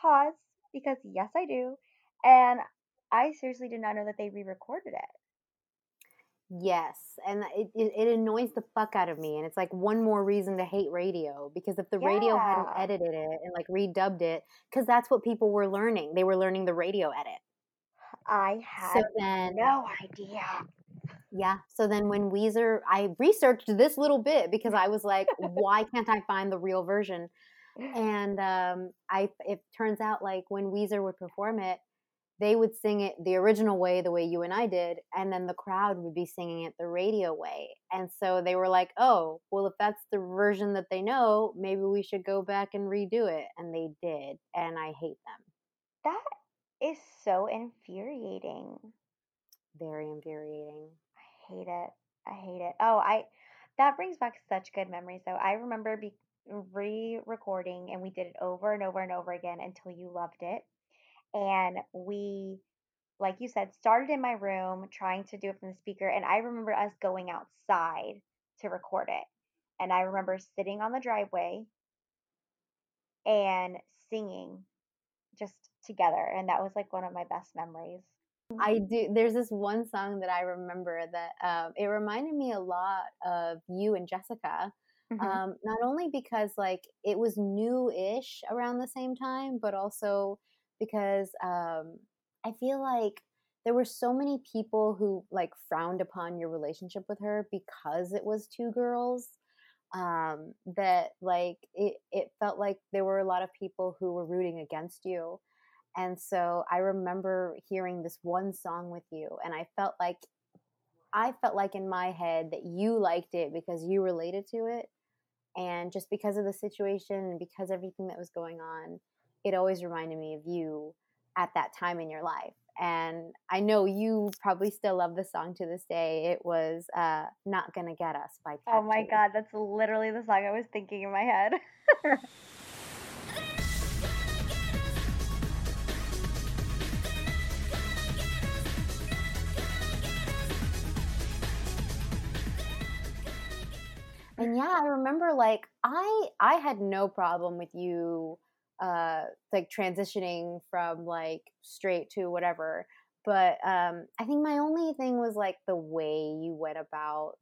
pause, because yes, I do. And I seriously did not know that they re-recorded it. Yes, and it, it, it annoys the fuck out of me, and it's like one more reason to hate radio because if the radio hadn't edited it and like redubbed it, because that's what people were learning, they were learning the radio edit. I So had then, no idea. Yeah, so then when Weezer, I researched this little bit because I was like, why can't I find the real version? And um, I, it turns out like when Weezer would perform it, they would sing it the original way, the way you and I did, and then the crowd would be singing it the radio way. And so they were like, oh, well, if that's the version that they know, maybe we should go back and redo it. And they did. And I hate them. That is so infuriating. Very infuriating. Hate it. I hate it. Oh, I that brings back such good memories though. I remember be re-recording and we did it over and over and over again until you loved it. And we, like you said, started in my room trying to do it from the speaker. And I remember us going outside to record it. And I remember sitting on the driveway and singing just together. And that was like one of my best memories. I do. There's this one song that I remember that um, it reminded me a lot of you and Jessica. Mhm. Um, not only because like it was new-ish around the same time, but also because um, I feel like there were so many people who like frowned upon your relationship with her because it was two girls. Um, that like it, it felt like there were a lot of people who were rooting against you and so I remember hearing this one song with you, and I felt like I felt like in my head that you liked it because you related to it. And just because of the situation and because everything that was going on, it always reminded me of you at that time in your life. And I know you probably still love the song to this day. It was uh, Not Gonna Get Us by Oh my. God, that's literally the song I was thinking in my head. yeah, I remember like I I had no problem with you uh like transitioning from like straight to whatever. But um I think my only thing was like the way you went about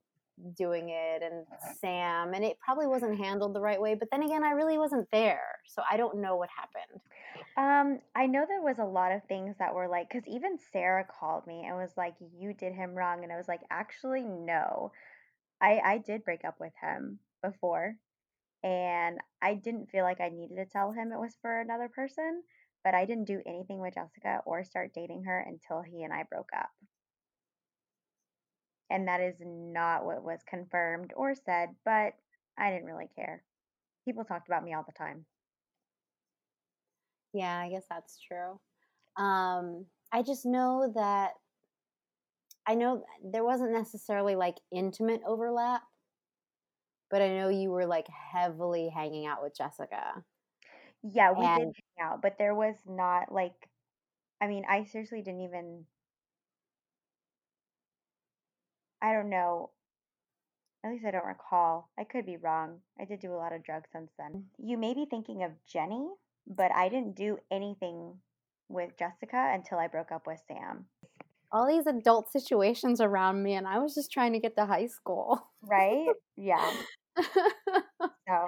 doing it and Sam and it probably wasn't handled the right way, but then again I really wasn't there. So I don't know what happened. Um, I know there was a lot of things that were like, because even Sarah called me and was like, "You did him wrong," and I was like, "Actually, no. I I did break up with him before, and I didn't feel like I needed to tell him it was for another person, but I didn't do anything with Jessica or start dating her until he and I broke up. And that is not what was confirmed or said, but I didn't really care. People talked about me all the time. Yeah, I guess that's true. Um I just know that I know there wasn't necessarily like intimate overlap, but I know you were like heavily hanging out with Jessica. Yeah, we did hang out, but there was not like, I mean, I seriously didn't even, I don't know. At least I don't recall. I could be wrong. I did do a lot of drugs since then. Mm. You may be thinking of Jenny, but I didn't do anything with Jessica until I broke up with Sam. All these adult situations around me, and I was just trying to get to high school. Right? Yeah. so.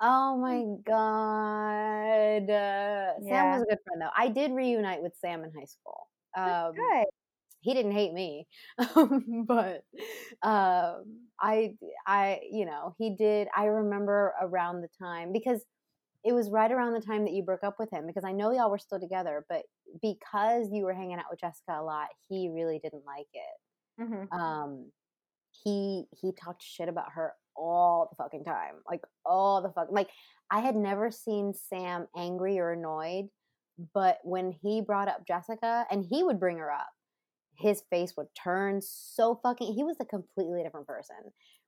Oh my god. Uh, Sam was a good friend though. I did reunite with Sam in high school. Um, good. he didn't hate me, but um, I, I, you know, he did. I remember around the time because it was right around the time that you broke up with him. Because I know y'all were still together, but because you were hanging out with Jessica a lot, he really didn't like it. hmm Um, he he talked shit about her all the fucking time, like all the fuck. Like I had never seen Sam angry or annoyed, but when he brought up Jessica, and he would bring her up his face would turn so fucking he was a completely different person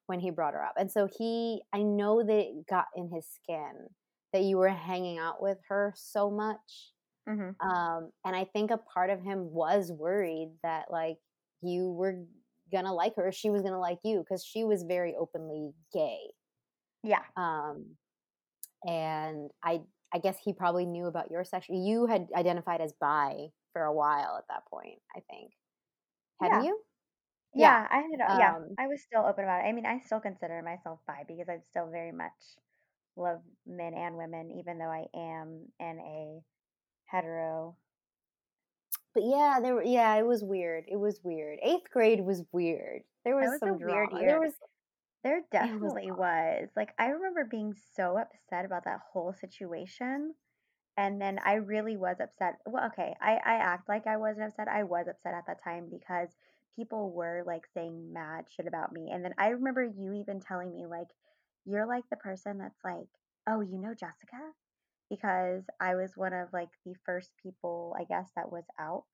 when he brought her up and so he i know that it got in his skin that you were hanging out with her so much hmm um and i think a part of him was worried that like you were gonna like her she was gonna like you because she was very openly gay Yeah. um and i i guess he probably knew about your sexual you had identified as bi for a while at that point i think hadn't Yeah. you Yeah, I had, uh, yeah, um I was still open about it. I mean, I still consider myself bi because I'm still very much love men and women, even though I am in a hetero. but yeah there were yeah it was weird it was weird eighth grade was weird there was was some weird year. there was There it was definitely was. Like, I remember being so upset about that whole situation. And then I really was upset. Well, okay, I, I act like I wasn't upset. I was upset at that time because people were like saying mad shit about me. And then I remember you even telling me, like, you're like the person that's like, oh, you know Jessica? Because I was one of like the first people, I guess, that was out.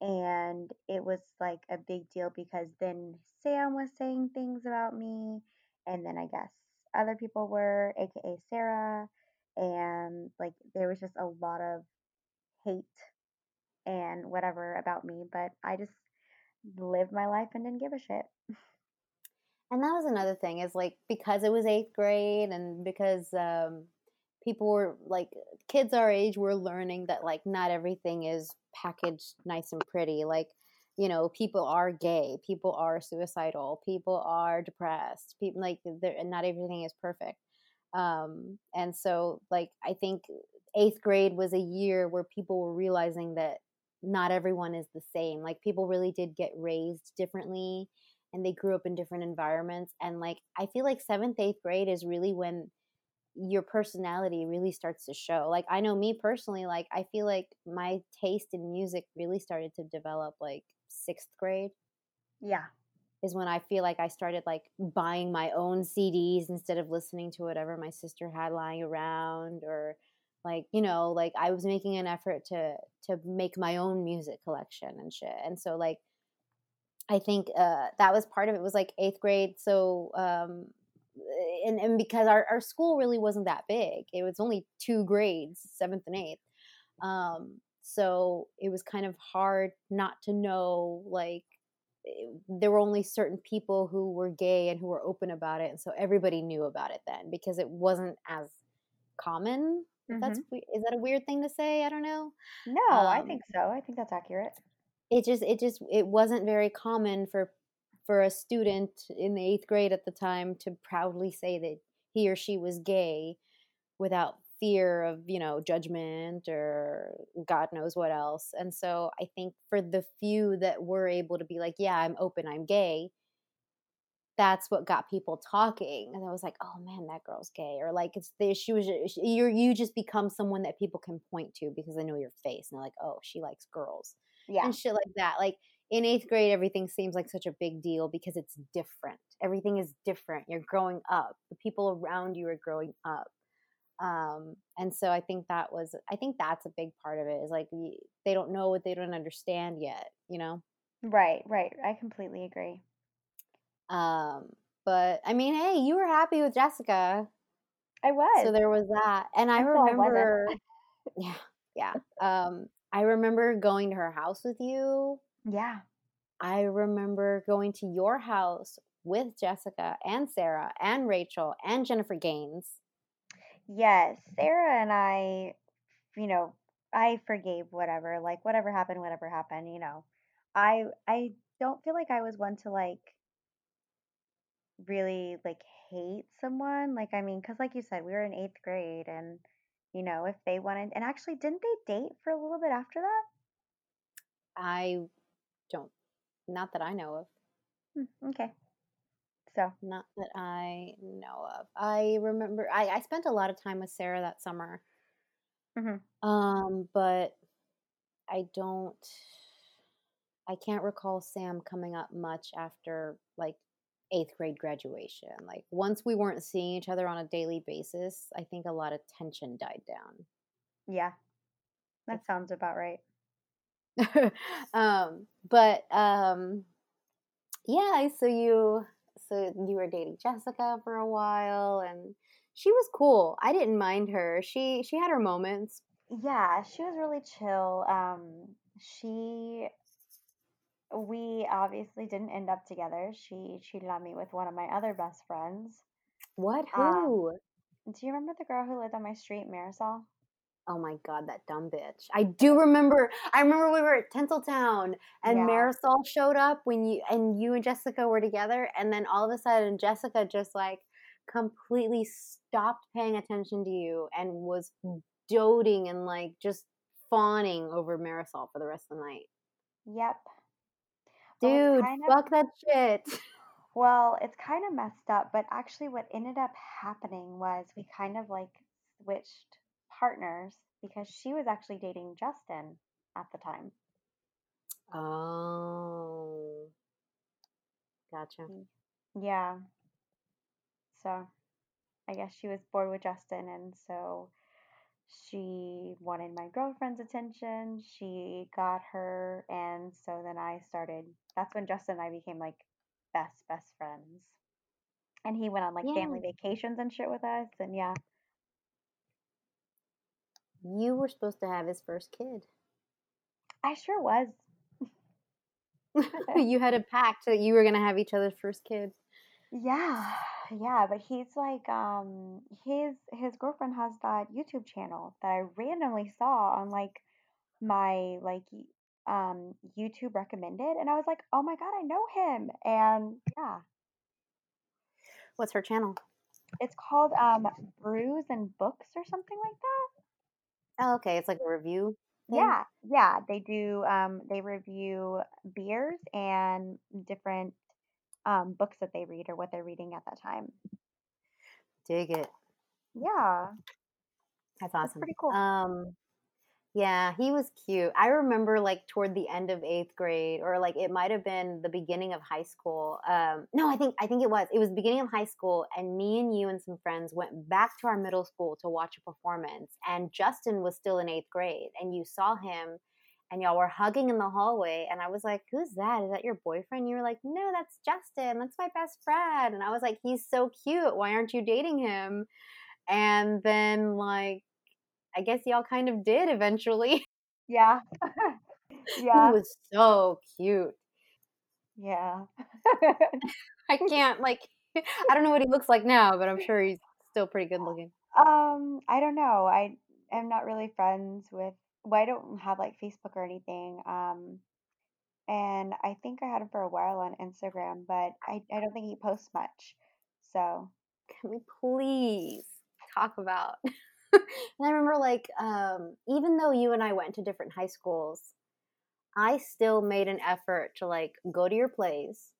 And it was like a big deal because then Sam was saying things about me. And then I guess other people were, AKA Sarah. And like there was just a lot of hate and whatever about me. But I just lived my life and didn't give a shit. and that was another thing is like because it was eighth grade and because um people were like kids our age were learning that like not everything is packaged nice and pretty. Like you know people are gay people are suicidal people are depressed people like not everything is perfect. Um and so like i think eighth grade was a year where people were realizing that not everyone is the same. Like people really did get raised differently and they grew up in different environments and like i feel like seventh eighth grade is really when your personality really starts to show like i know me personally like i feel like my taste in music really started to develop like sixth grade Yeah. is when i feel like i started like buying my own cds instead of listening to whatever my sister had lying around or like you know like i was making an effort to to make my own music collection and shit and so like I think uh, that was part of it was like eighth grade. So, um, and, and because our, our school really wasn't that big, it was only two grades, seventh and eighth. Um, so it was kind of hard not to know, like, eh, there were only certain people who were gay and who were open about it. And so everybody knew about it then because it wasn't as common. If that's is that a weird thing to say? I don't know. No, I Um, think so. I think that's accurate. It just it just it wasn't very common for for a student in the eighth grade at the time to proudly say that he or she was gay without fear of you know judgment or god knows what else. And so i think for the few that were able to be like yeah i'm open i'm gay that's what got people talking. And i was like oh man that girl's gay. Or like it's the she was you you just become someone that people can point to because they know your face and they're like oh she likes girls Yeah. and shit like that. Like in eighth grade, everything seems like such a big deal because it's different. Everything is different. You're growing up. The people around you are growing up. Um, and so I think that was, I think that's a big part of it is like they don't know what they don't understand yet, you know? Right, right. I completely agree. Um, but I mean, hey, you were happy with Jessica. I was. So there was that. And I Until I wasn't. remember, yeah, yeah. Um, I remember going to her house with you. Yeah. I remember going to your house with Jessica and Sarah and Rachel and Jennifer Gaines. Yes. Sarah and I, you know, I forgave whatever, like whatever happened, whatever happened, you know. I I don't feel like I was one to like really like hate someone. Like, I mean, because like you said, we were in eighth grade, and you know, if they wanted, and actually, didn't they date for a little bit after that? I don't, not that I know of. Hmm, okay. So, Not that I know of. I remember I, I spent a lot of time with Sarah that summer. mhm. Um, but I don't I can't recall Sam coming up much after like eighth grade graduation. Like once we weren't seeing each other on a daily basis, I think a lot of tension died down. yeah, that sounds about right. um, but um, yeah, so you so you were dating Jessica for a while, and she was cool. I didn't mind her. She she had her moments. Yeah, she was really chill. Um, she, we obviously didn't end up together. She cheated on me with one of my other best friends. What? Um, Who? do you remember the girl who lived on my street, Marisol? Oh my god, that dumb bitch! I do remember. I remember we were at Tinseltown, and Yeah, Marisol showed up when you and you and Jessica were together, and then all of a sudden Jessica just like completely stopped paying attention to you and was doting and like just fawning over Marisol for the rest of the night. yep. Dude, kind of fuck that shit. Well, it's kind of messed up, but actually, what ended up happening was we kind of like switched partners because she was actually dating Justin at the time. Oh, gotcha. Yeah, so I guess she was bored with Justin, and so she wanted my girlfriend's attention. She got her, and so then I started. That's when Justin and I became like best, best friends. And he went on like family vacations and shit with us, and yeah. you were supposed to have his first kid. I sure was. you had a pact that you were gonna have each other's first kid. Yeah, yeah, but he's like, um, his his girlfriend has that YouTube channel that I randomly saw on like my like y- um YouTube recommended, and I was like, oh my God, I know him, and yeah, What's her channel? it's called um Brews and Books or something like that. Oh, okay, it's like a review thing. Yeah, yeah, they do. Um, they review beers and different um books that they read or what they're reading at that time. Dig it. Yeah, That's awesome. pretty cool. Um, yeah, he was cute. I remember like toward the end of eighth grade, or like it might have been the beginning of high school. Um, no, I think I think it was. It was beginning of high school, and me and you and some friends went back to our middle school to watch a performance. And Justin was still in eighth grade, and you saw him, and y'all were hugging in the hallway. And I was like, "Who's that? Is that your boyfriend?" You were like, "No, that's Justin. That's my best friend." And I was like, "He's so cute. Why aren't you dating him?" And then like I guess y'all kind of did eventually. Yeah. Yeah. He was so cute. Yeah. I can't like I don't know what he looks like now, but I'm sure he's still pretty good looking. Um, I don't know. I am not really friends with, well, I don't have like Facebook or anything. Um, and I think I had him for a while on Instagram, but I, I don't think he posts much. So, Can we please talk about? and I remember like um even though you and I went to different high schools, I still made an effort to like go to your plays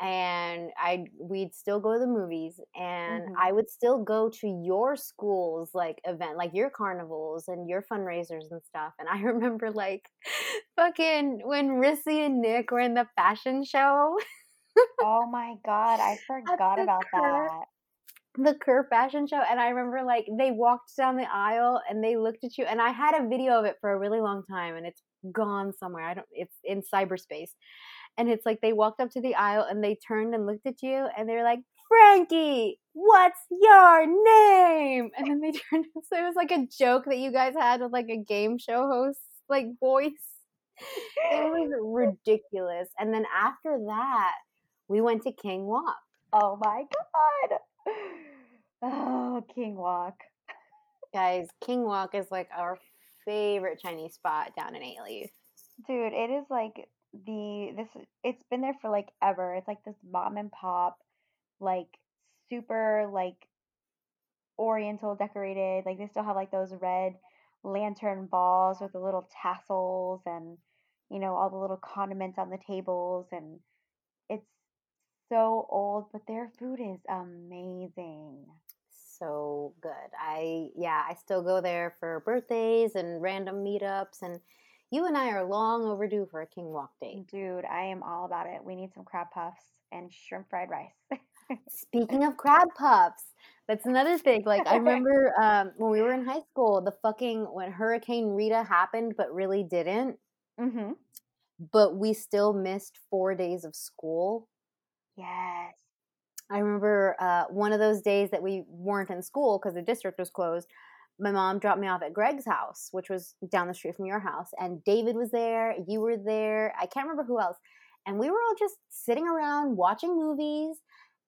and I we'd still go to the movies and hmm I would still go to your school's like event like your carnivals and your fundraisers and stuff and I remember like fucking when Rissy and Nick were in the fashion show. Oh my God, I forgot about Kerr that. the Kerr fashion show and I remember like they walked down the aisle and they looked at you and I had a video of it for a really long time and it's gone somewhere I don't it's in cyberspace and it's like they walked up to the aisle and they turned and looked at you and they were like frankie what's your name? And then they turned so it was like a joke that you guys had with like a game show host like voice. It was ridiculous. And then after that we went to King Wok. Oh my God. Oh, King Wok. guys King Wok is like our favorite chinese spot down in Alief. Dude, it is like the this it's been there for like ever. It's like this mom and pop. like super like oriental decorated. Like they still have like those red lantern balls with the little tassels and you know all the little condiments on the tables and it's so old, but their food is amazing. So good. I yeah, I still go there for birthdays and random meetups and you and I are long overdue for a King Wok date. Dude, I am all about it. We need some crab puffs and shrimp fried rice. Speaking of crab puffs, that's another thing. Like I remember um, when we were in high school, the fucking when Hurricane Rita happened, but really didn't. mm-hmm. But we still missed four days of school. Yes. I remember uh, one of those days that we weren't in school because the district was closed. My mom dropped me off at Greg's house, which was down the street from your house, and David was there. You were there. I can't remember who else. And we were all just sitting around watching movies.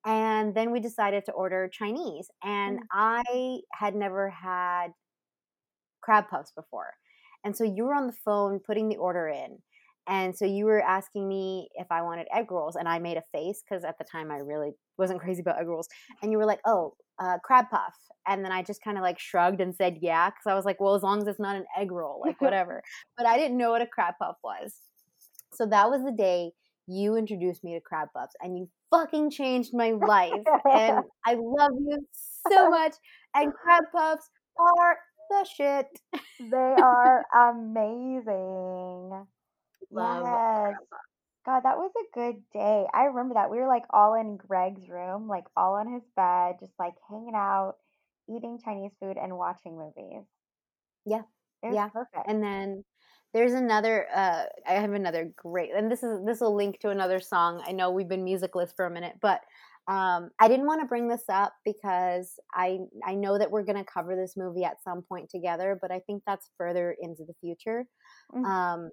And then we decided to order Chinese. And Mm. I had never had crab puffs before. And so you were on the phone putting the order in. And so you were asking me if I wanted egg rolls, and I made a face because at the time I really wasn't crazy about egg rolls. And you were like, "Oh, uh, crab puff," and then I just kind of like shrugged and said, "Yeah," because I was like, "Well, as long as it's not an egg roll, like whatever." but I didn't know what a crab puff was. So that was the day you introduced me to crab puffs, and you fucking changed my life. and I love you so much. And crab puffs are the shit. They are amazing. Love yes. God, that was a good day. I remember that. We were like all in Greg's room, like all on his bed, just like hanging out, eating Chinese food and watching movies. Yeah. It was Yeah. perfect. And then there's another uh I have another great and this is this will link to another song. I know we've been musicless for a minute, but um I didn't want to bring this up because I I know that we're going to cover this movie at some point together, but I think that's further into the future. Mhm. Um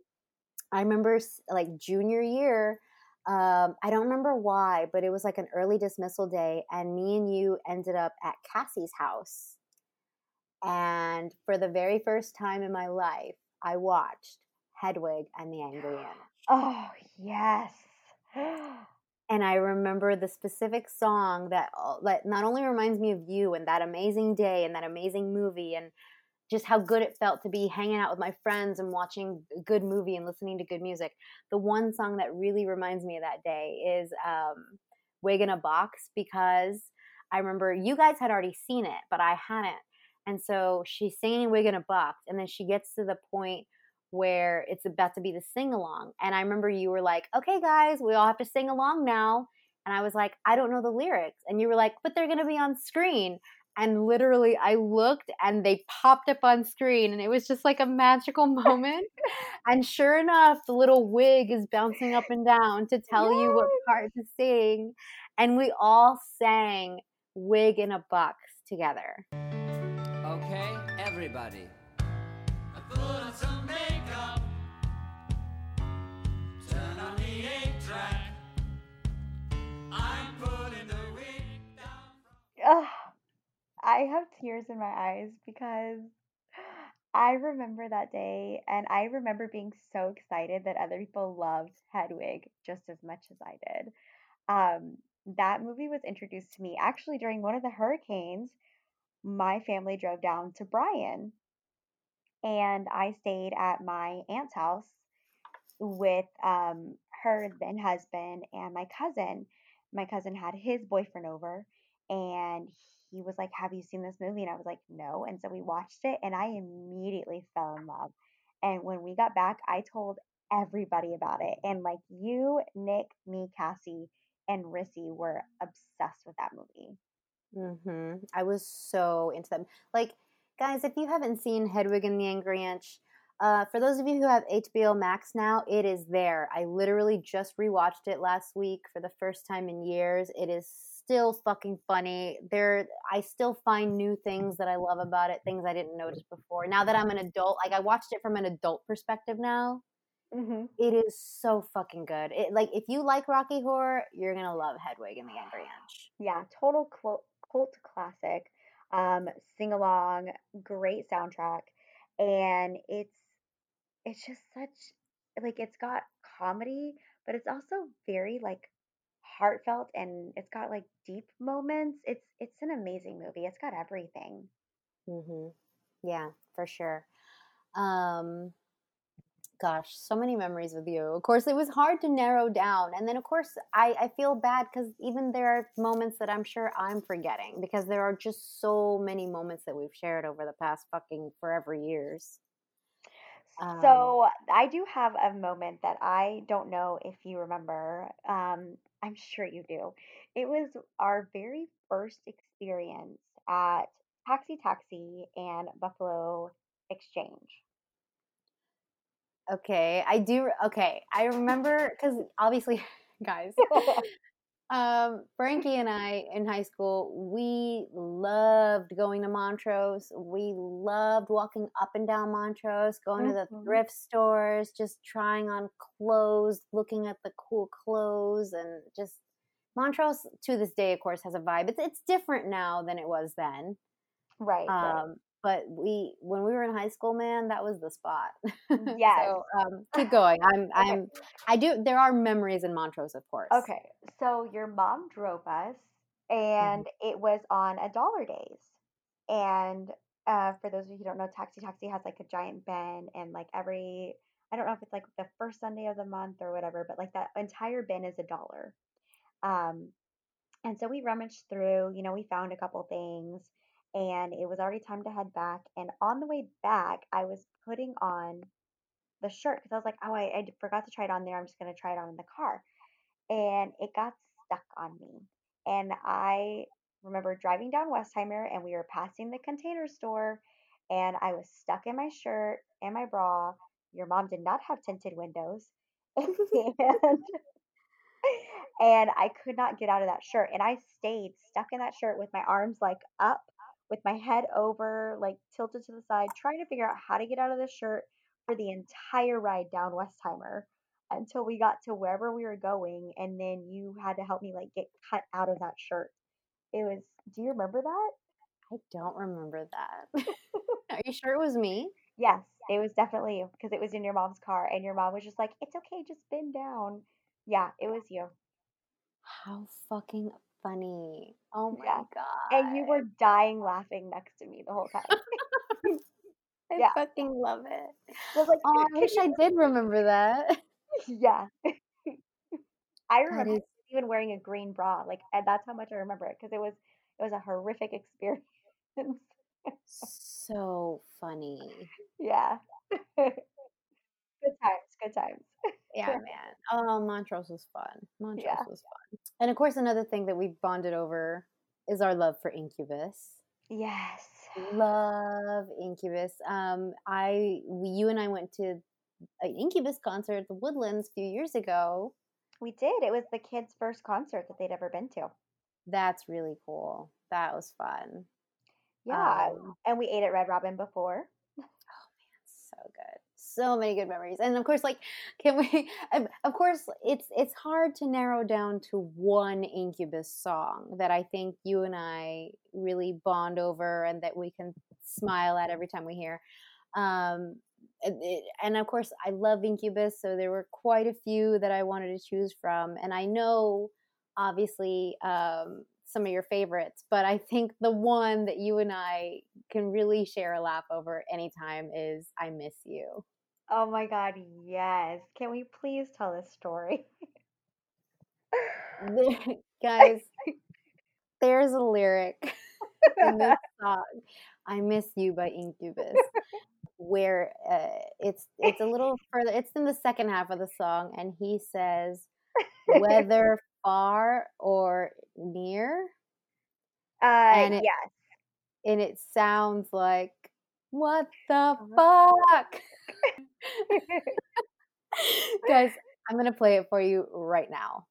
I remember like junior year um, I don't remember why, but it was like an early dismissal day, and me and you ended up at Cassie's house. And for the very first time in my life, I watched Hedwig and the Angry Inch. oh, yes. And I remember the specific song that that not only reminds me of you and that amazing day and that amazing movie and just how good it felt to be hanging out with my friends and watching a good movie and listening to good music. The one song that really reminds me of that day is um, "Wig in a Box" because I remember you guys had already seen it, but I hadn't. And so she's singing "Wig in a Box," and then she gets to the point where it's about to be the sing along. And I remember you were like, okay, guys, we all have to sing along now. And I was like, I don't know the lyrics. And you were like, but they're going to be on screen. And literally, I looked and they popped up on screen, and it was just like a magical moment. and sure enough, the little wig is bouncing up and down to tell you what part to sing. And we all sang Wig in a Box together. Okay, everybody. I I have tears in my eyes because I remember that day and I remember being so excited that other people loved Hedwig just as much as I did. Um, that movie was introduced to me actually during one of the hurricanes. My family drove down to Bryan and I stayed at my aunt's house with um, her then husband and my cousin. My cousin had his boyfriend over and he was like, Have you seen this movie? And I was like, No. And so we watched it and I immediately fell in love. And when we got back, I told everybody about it. And like you, Nick, me, Cassie, and Rissy were obsessed with that movie. Mm-hmm. I was so into them. Like, guys, if you haven't seen Hedwig and the Angry Inch, uh, for those of you who have HBO Max now, it is there. I literally just rewatched it last week for the first time in years. It is still fucking funny. There, I still find new things that I love about it, things I didn't notice before. Now that I'm an adult, like I watched it from an adult perspective now. Mm-hmm. It is so fucking good. It like if you like Rocky Horror, you're gonna love Hedwig and the Angry Inch. Yeah, total cult, cult classic. Um, sing along, great soundtrack, and it's it's just such like it's got comedy, but it's also very like heartfelt and it's got like deep moments. It's it's an amazing movie. It's got everything. hmm Yeah, for sure. Um, gosh, so many memories with you. Of course, it was hard to narrow down. And then, of course, I, I feel bad because even there are moments that I'm sure I'm forgetting because there are just so many moments that we've shared over the past fucking forever years. Um, So I do have a moment that I don't know if you remember. Um, I'm sure you do. It was our very first experience at Taxi Taxi and Buffalo Exchange. okay, I do. Okay, I remember because obviously, guys, Um, Frankie and I in high school, we loved going to Montrose. We loved walking up and down Montrose, going to the Mhm. thrift stores, just trying on clothes, looking at the cool clothes, and just Montrose to this day, of course, has a vibe. It's it's different now than it was then. Right, right. But we when we were in high school, man, that was the spot. yeah so um, keep going. I'm Okay. I'm I do. There are memories in Montrose, of course. Okay, so your mom drove us, and it was on a dollar days. And uh, for those of you who don't know, Taxi Taxi has like a giant bin, and like every, I don't know if it's like the first Sunday of the month or whatever, but like that entire bin is a dollar. Um, and so we rummaged through, you know, we found a couple things, and it was already time to head back. And on the way back, I was putting on the shirt because I was like, oh, I, I forgot to try it on there. I'm just gonna try it on in the car and it got stuck on me. And I remember driving down Westheimer and we were passing the container store and I was stuck in my shirt and my bra. Your mom did not have tinted windows. And and I could not get out of that shirt. And I stayed stuck in that shirt with my arms like up, with my head over, like tilted to the side, trying to figure out how to get out of the shirt for the entire ride down Westheimer until we got to wherever we were going. And then you had to help me like get cut out of that shirt. It was, do you remember that? I don't remember that. Are you sure it was me? Yes, it was definitely you because it was in your mom's car and your mom was just like, it's okay, just bend down. Yeah, it was you. How fucking funny. Oh my Yeah. god. And you were dying laughing next to me the whole time. I yeah. fucking love it. I like, Oh, I wish I did remember that. Yeah. I remember is even wearing a green bra. Like, that's how much I remember it because it was it was a horrific experience. so funny. yeah. good times, good times. Yeah, man. Oh, Montrose was fun. Montrose Yeah. was fun. And of course, another thing that we've bonded over is our love for Incubus. Yes. Love Incubus. Um, I, we, you and I went to an Incubus concert at the Woodlands a few years ago. We did. It was the kids' first concert that they'd ever been to. That's really cool. That was fun. Yeah. Um, and we ate at Red Robin before. Oh man, so good so many good memories and of course like can we of of course it's it's hard to narrow down to one incubus song that i think you and i really bond over and that we can smile at every time we hear. Um and of course i love incubus so there were quite a few that i wanted to choose from and i know obviously um some of your favorites but i think the one that you and i can really share a laugh over anytime is i miss you Oh my God, yes. Can we please tell this story? There- guys there's a lyric in this song i miss you by incubus where uh, it's it's a little further it's in the second half of the song and he says whether far or near uh, and it- yes. and it sounds like what the fuck guys i'm gonna play it for you right now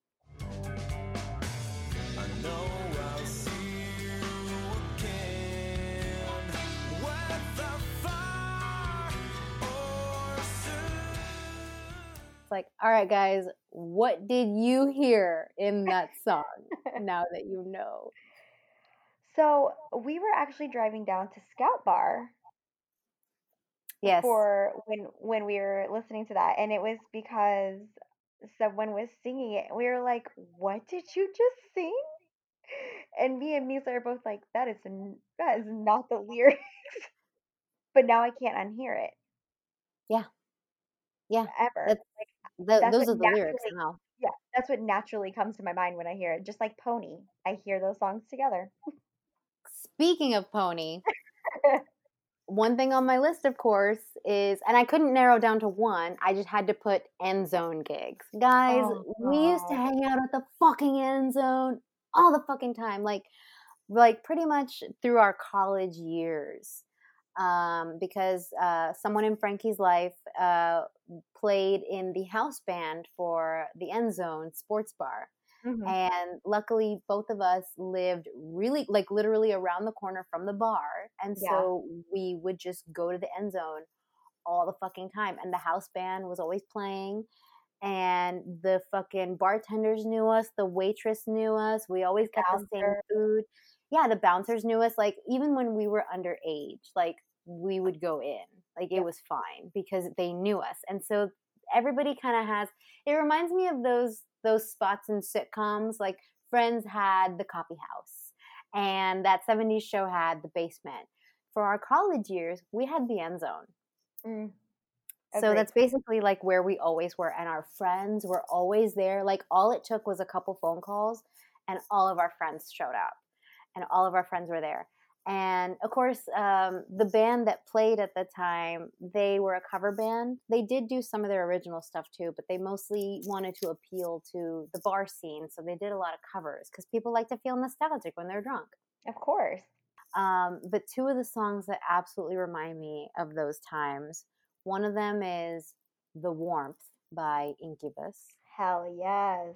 I know I'll see you again, whether far or soon. It's like, all right, guys, what did you hear in that song now that you know? So we were actually driving down to Scout Bar Yes. for when when we were listening to that, and it was because someone was singing it. We were like, "What did you just sing?" And me and Misa are both like, "That is n- that is not the lyrics." but now I can't unhear it Yeah, yeah. ever. That's Like that's those are the lyrics now. yeah, that's what naturally comes to my mind when I hear it. Just like Pony, I hear those songs together. Speaking of Pony, one thing on my list, of course, is, and I couldn't narrow down to one. I just had to put end zone gigs. Guys, Oh we used to hang out at the fucking end zone all the fucking time, like, like pretty much through our college years. Um, because uh, someone in Frankie's life uh, played in the house band for the End Zone Sports Bar Mhm. and luckily both of us lived really like literally around the corner from the bar and Yeah. so we would just go to the end zone all the fucking time and the house band was always playing and the fucking bartenders knew us the waitress knew us we always got the same food yeah the bouncers knew us like even when we were underage like we would go in like it Yep. was fine because they knew us and so everybody kind of has it reminds me of those those spots in sitcoms like friends had the coffee house and that 70s show had the basement. For our college years we had the end zone. Mm, so that's basically like where we always were and our friends were always there. Like all it took was a couple phone calls and all of our friends showed up and all of our friends were there and of course um, the band that played at the time they were a cover band they did do some of their original stuff too but they mostly wanted to appeal to the bar scene so they did a lot of covers because people like to feel nostalgic when they're drunk Of course. um, but two of the songs that absolutely remind me of those times one of them is the warmth by incubus Hell yes.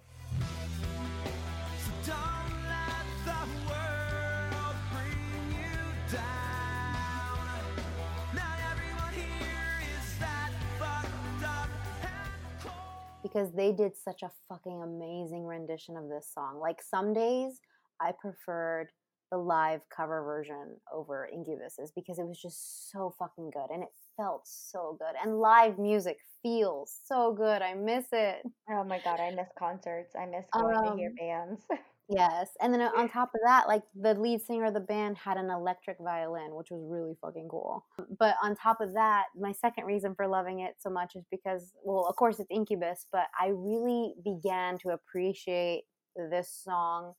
Because they did such a fucking amazing rendition of this song. Like some days I preferred the live cover version over Incubus's because it was just so fucking good and it felt so good. And live music feels so good. I miss it. Oh my god, I miss concerts. I miss going to hear Um, bands. Yes. And then on top of that, like the lead singer of the band had an electric violin, which was really fucking cool. But on top of that, my second reason for loving it so much is because, well, of course it's Incubus, but I really began to appreciate this song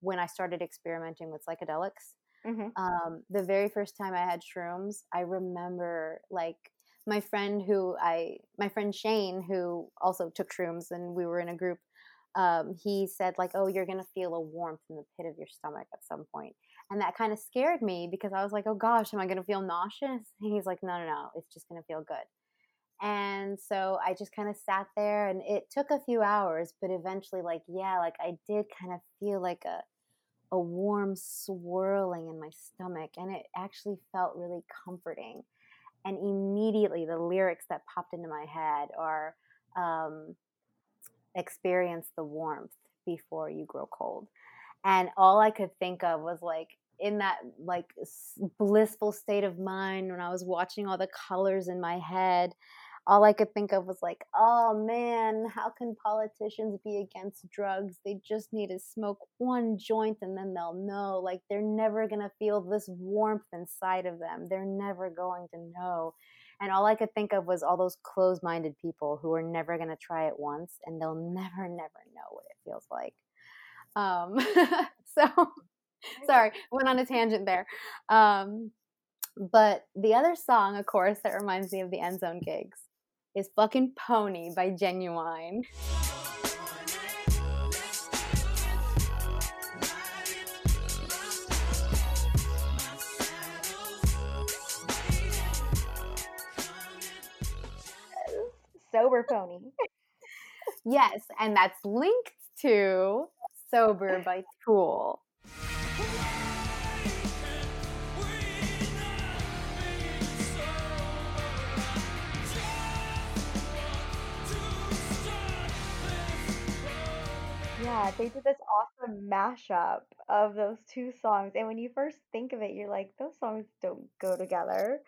when I started experimenting with psychedelics. hmm Um, the very first time I had shrooms, I remember like my friend who I, my friend Shane, who also took shrooms and we were in a group um, he said like, "Oh, you're gonna feel a warmth in the pit of your stomach at some and that kind of scared me because I was like, "Oh gosh, am I gonna feel nauseous?" And he's like, "No, no, no, it's just gonna feel good." And so I just kind of sat there, and it took a few hours, but eventually, like, yeah, like I did kind of feel like a a warm swirling in my stomach, and it actually felt really comforting. And immediately, the lyrics that popped into my head are. Um, experience the warmth before you grow cold. And all I could think of was like in that like blissful state of mind when I was watching all the colors in my head. All I could think of was like, oh man, how can politicians be against drugs? They just need to smoke one joint and then they'll know. Like, they're never going to feel this warmth inside of them. They're never going to know. And all I could think of was all those closed minded people who are never going to try it once and they'll never, never know what it feels like. Um, so, sorry, went on a tangent there. Um, but the other song, of course, that reminds me of the end zone gigs is fucking Pony by Ginuwine. Sober pony. Yes, and that's linked to Sober by Tool. Yeah, they did this awesome mashup of those two songs. And when you first think of it, you're like, those songs don't go together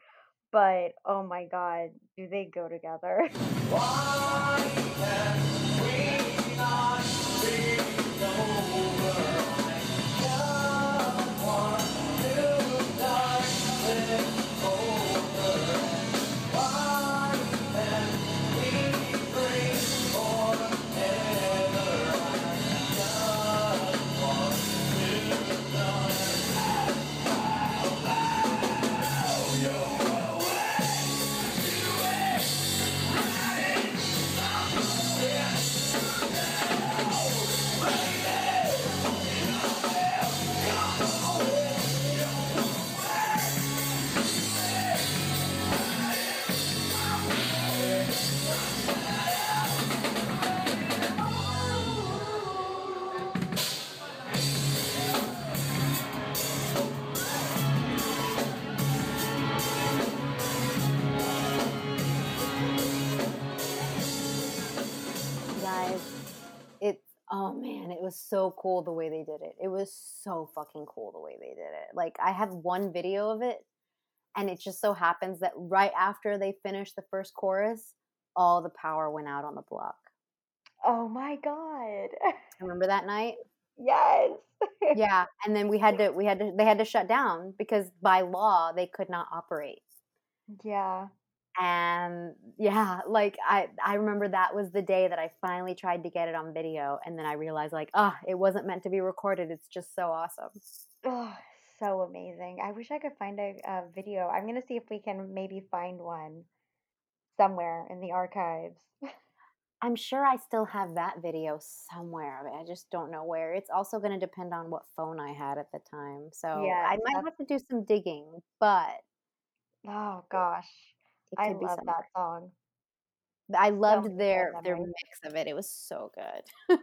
but oh my god, do they go together? Why can we not be? Was so cool the way they did it. It was so fucking cool the way they did it. Like I have one video of it and it just so happens that right after they finished the first chorus, all the power went out on the block. Oh my god. Remember that night? yes. Yeah, and then we had to we had to they had to shut down because by law they could not operate. yeah. And yeah, like I I remember that was the day that I finally tried to get it on video and then I realized like, ah, it wasn't meant to be recorded. It's just so awesome. Oh, so amazing. I wish I could find a, a video. I'm going to see if we can maybe find one somewhere in the archives. I'm sure I still have that video somewhere. but I just don't know where. It's also going to depend on what phone I had at the time. So yeah, I might have to do some digging, but oh gosh. I love that song. I loved many their their mix of it. It was so good.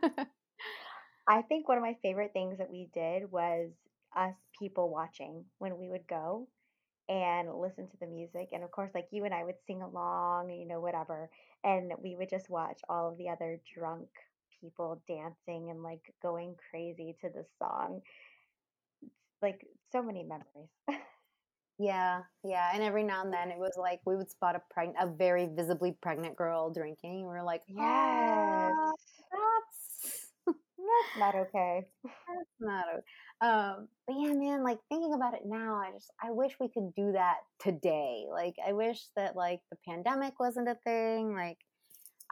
I think one of my favorite things that we did was us people watching when we would go and listen to the music. And of course, like you and I would sing along, you know, whatever. And we would just watch all of the other drunk people dancing and like going crazy to the song. Like so many memories. Yeah, yeah. And every now and then it was like we would spot a pregnant, a very visibly pregnant girl drinking. And we were like, yes. ah, that's That's not okay. that's not. okay. Um, but yeah, man. Like thinking about it now, I just I wish we could do that today. Like I wish that like the pandemic wasn't a thing. Like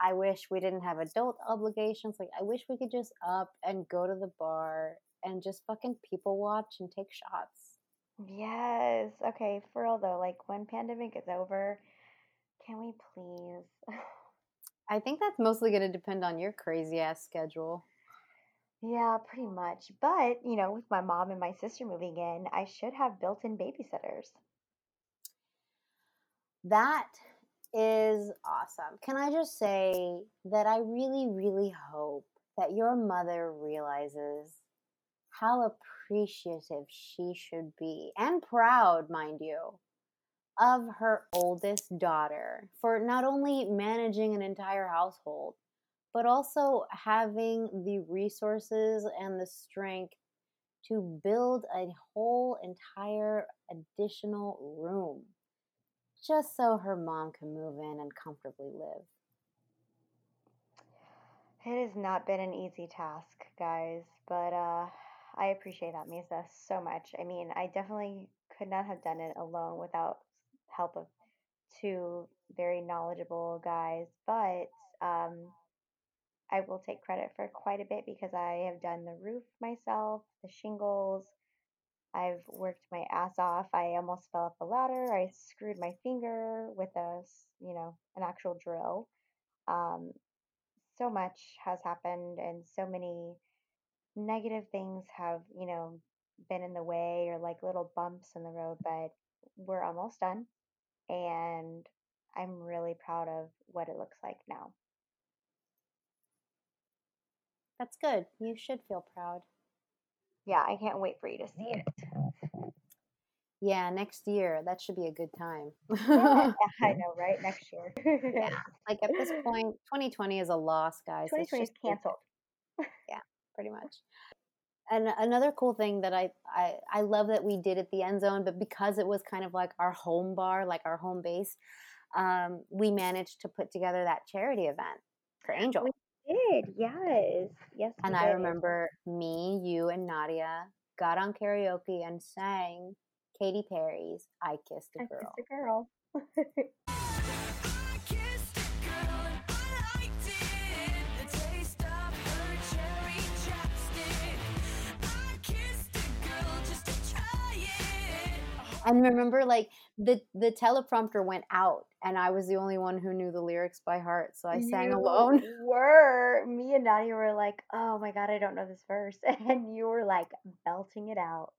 I wish we didn't have adult obligations. Like I wish we could just up and go to the bar and just fucking people watch and take shots. Yes. Okay, for real though, like when pandemic is over, can we please? I think that's mostly going to depend on your crazy ass schedule. Yeah, pretty much. But, you know, with my mom and my sister moving in, I should have built-in babysitters. That is awesome. Can I just say that I really, really hope that your mother realizes how appreciative she should be and proud, mind you, of her oldest daughter for not only managing an entire household, but also having the resources and the strength to build a whole entire additional room just so her mom can move in and comfortably live. It has not been an easy task, guys, but uh I appreciate that, Misa, so much. I mean, I definitely could not have done it alone without help of two very knowledgeable guys, but um I will take credit for quite a bit because I have done the roof myself, the shingles. I've worked my ass off. I almost fell off a ladder. I screwed my finger with a, you know, an actual drill. Um, so much has happened and so many negative things have, you know, been in the way or like little bumps in the road, but we're almost done and I'm really proud of what it looks like now. That's good. You should feel proud. Yeah, I can't wait for you to see it. Yeah, next year, that should be a good time. Yeah, I know, right? Next year. yeah. Like at this point, 2020 is a loss, guys. Let's 2020 is just keep it, canceled. Pretty much. And another cool thing that I, I I love that we did at the end zone, but because it was kind of like our home bar, like our home base, um, we managed to put together that charity event for Angel. We did, yes. Yes, And I did. remember me, you, and Nadia got on karaoke and sang Katy Perry's "I Kissed a I Girl." kissed a girl. And remember, like the the teleprompter went out, and I was the only one who knew the lyrics by heart, so I sang You alone. were. Me and Nadia were like, oh my God, I don't know this verse. And you were like belting it out.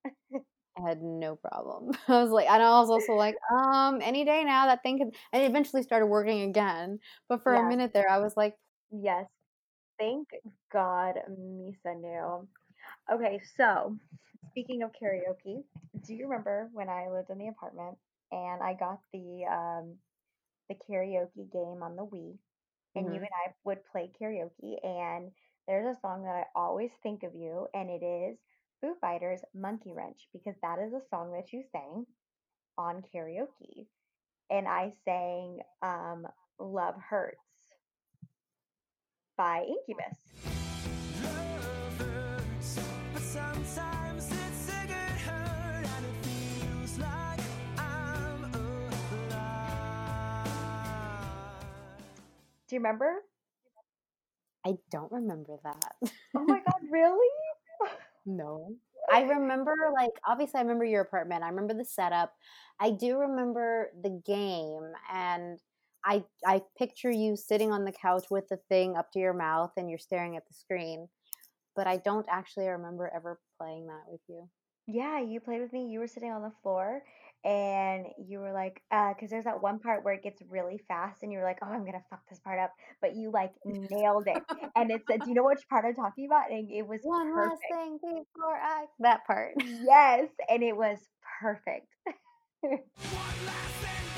I had no problem. I was like, and I was also like, um, any day now that thing could. And it eventually started working again, but for a minute there, I was like, Yes. Thank God Misa knew. Okay, so speaking of karaoke, do you remember when I lived in the apartment and I got the um the karaoke game on the Wii and you Mhm. and I would play karaoke and there's a song that I always think of you, and it is Foo Fighters' Monkey Wrench, because that is a song that you sang on karaoke. And I sang um, Love Hurts by Incubus. Do you remember? I don't remember that. Oh my God, really? no. I remember like obviously I remember your apartment. I remember the setup. I do remember the game and I I picture you sitting on the couch with the thing up to your mouth and you're staring at the screen. But I don't actually remember ever playing that with you. Yeah, you played with me. You were sitting on the floor and you were like, uh, because there's that one part where it gets really fast and you were like, oh, I'm gonna fuck this part up. But you like nailed it. And it said, do you know which part I'm talking about? And it was One perfect. last thing before I that part. Yes, and it was perfect.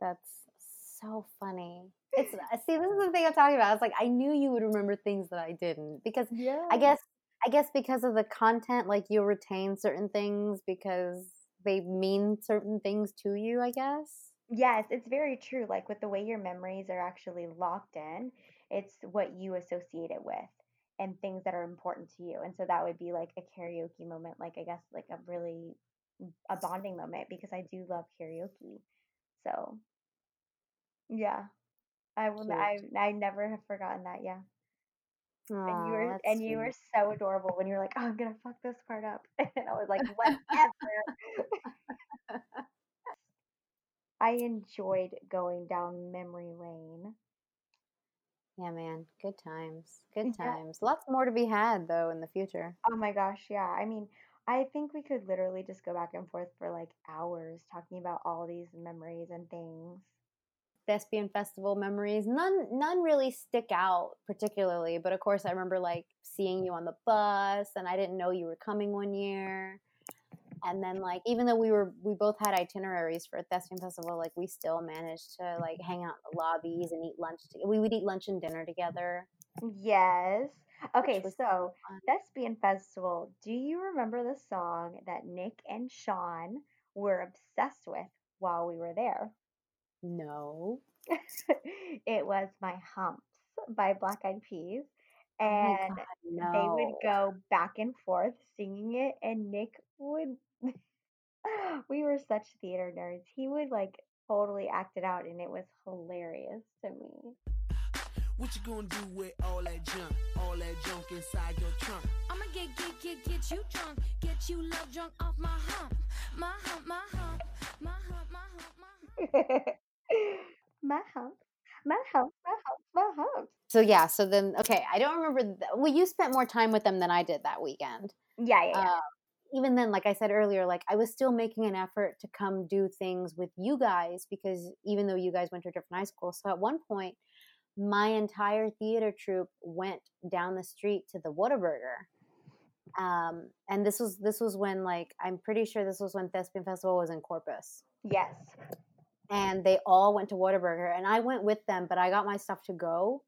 that's so funny. It's uh, see, this is the thing I'm talking about. I was like I knew you would remember things that I didn't because Yeah. I guess I guess because of the content, like you'll retain certain things because they mean certain things to you. I guess. Yes, it's very true. Like with the way your memories are actually locked in, it's what you associate it with and things that are important to you. And so that would be like a karaoke moment, like I guess like a really a bonding moment because I do love karaoke. So yeah, I will. I Cute. I never have forgotten that. Yeah, and you were and you were so adorable when you were like, "Oh, I'm gonna fuck this part up," and I was like, "Whatever." I enjoyed going down memory lane. Yeah, man. Good times. Good Yeah. times. Lots more to be had though in the future. Oh my gosh, yeah. I mean, I think we could literally just go back and forth for like hours talking about all these memories and things. Thespian festival memories. None none really stick out particularly, but of course I remember like seeing you on the bus and I didn't know you were coming one year. And then like even though we were we both had itineraries for a Thespian festival, like we still managed to like hang out in the lobbies and eat lunch. To- we would eat lunch and dinner together, Yes. Okay, so fun. Thespian Festival. Do you remember the song that Nick and Sean were obsessed with while we were there? No. It was My Humps by Black Eyed Peas. Oh my And they would go back and forth singing it, and Nick would. we were such theater nerds. He would like totally act it out, and it was hilarious to me. What you gonna do with all that junk? All that junk inside your trunk? I'ma get, get, get, get you drunk. Get you love drunk off my hump. My hump, my hump. My hump, my hump, my hump. my hump, my hump, my hump, my hump. So yeah, so then okay, I don't remember. Th- well, you spent more time with them than I did that weekend. Yeah, yeah, yeah. Uh, even then, like I said earlier, like I was still making an effort to come do things with you guys because even though you guys went to a different high school, so at one point, my entire theater troupe went down the street to the Whataburger. Um, and this was this was when like I'm pretty sure this was when Thespian Festival was in Corpus. yes. And they all went to Whataburger and I went with them, but I got my stuff to go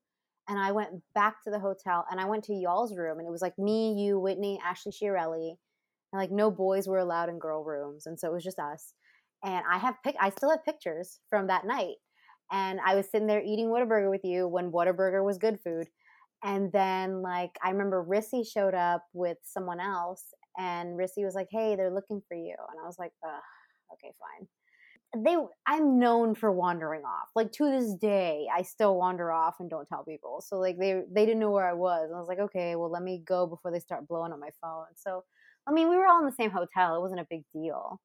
and I went back to the hotel and I went to y'all's room and it was like me, you, Whitney, Ashley Chiarelli, and like no boys were allowed in girl rooms. And so it was just us. And I have pic I still have pictures from that night. And I was sitting there eating Whataburger with you when Whataburger was good food. And then like I remember Rissy showed up with someone else and Rissy was like, Hey, they're looking for you. And I was like, Ugh, okay, fine they I'm known for wandering off. Like to this day, I still wander off and don't tell people. So like they they didn't know where I was. I was like, okay, well let me go before they start blowing up my phone. So I mean, we were all in the same hotel. It wasn't a big deal.